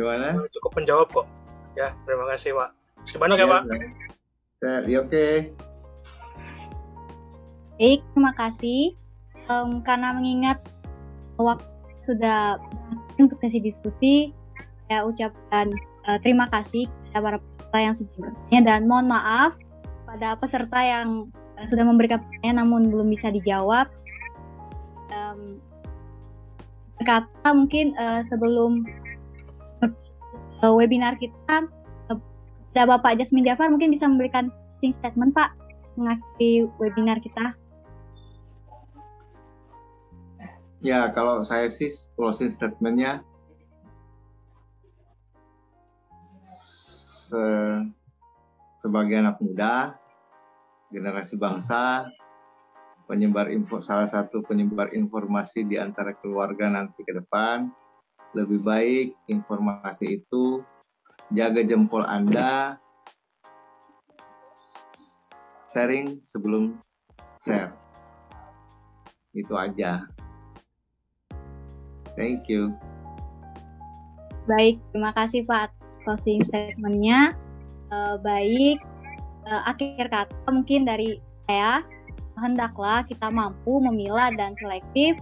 Gimana? Cukup menjawab kok. Ya, terima kasih Pak. Gimana ya, Pak? Ya, oke. Okay. Baik, terima kasih. Um, karena mengingat waktu sudah untuk sesi diskusi, saya ucapkan uh, terima kasih kepada para peserta yang sudah bertanya dan mohon maaf pada peserta yang uh, sudah memberikan pertanyaan namun belum bisa dijawab. Um, kata mungkin uh, sebelum uh, webinar kita, uh, Bapak Jasmine Jafar mungkin bisa memberikan closing statement Pak mengakhiri webinar kita. Ya, kalau saya sih closing statementnya se sebagai anak muda, generasi bangsa, penyebar info salah satu penyebar informasi di antara keluarga nanti ke depan, lebih baik informasi itu jaga jempol Anda sharing sebelum share. Itu aja. Thank you. Baik, terima kasih Pak atas closing statement-nya. Uh, baik, uh, akhir kata mungkin dari saya, hendaklah kita mampu memilah dan selektif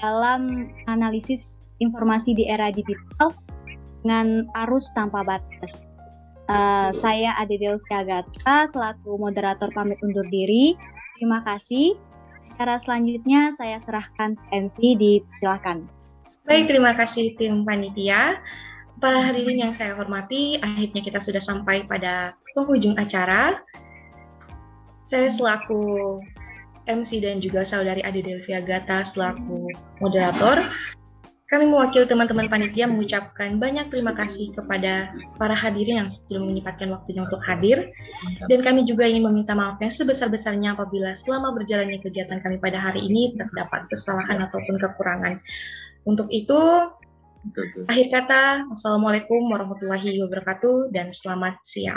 dalam analisis informasi di era digital dengan arus tanpa batas. Uh, saya Adedelvia Gata selaku moderator pamit undur diri. Terima kasih. Cara selanjutnya saya serahkan ke MV dipersilakan. Baik, terima kasih tim panitia. Para hadirin yang saya hormati, akhirnya kita sudah sampai pada penghujung acara. Saya selaku MC dan juga saudari Adi Delvia Gata selaku moderator. Kami mewakili teman-teman panitia mengucapkan banyak terima kasih kepada para hadirin yang sudah menyempatkan waktunya untuk hadir. Dan kami juga ingin meminta maaf yang sebesar-besarnya apabila selama berjalannya kegiatan kami pada hari ini terdapat kesalahan ataupun kekurangan. Untuk itu, akhir kata, Wassalamualaikum warahmatullahi wabarakatuh dan selamat siang.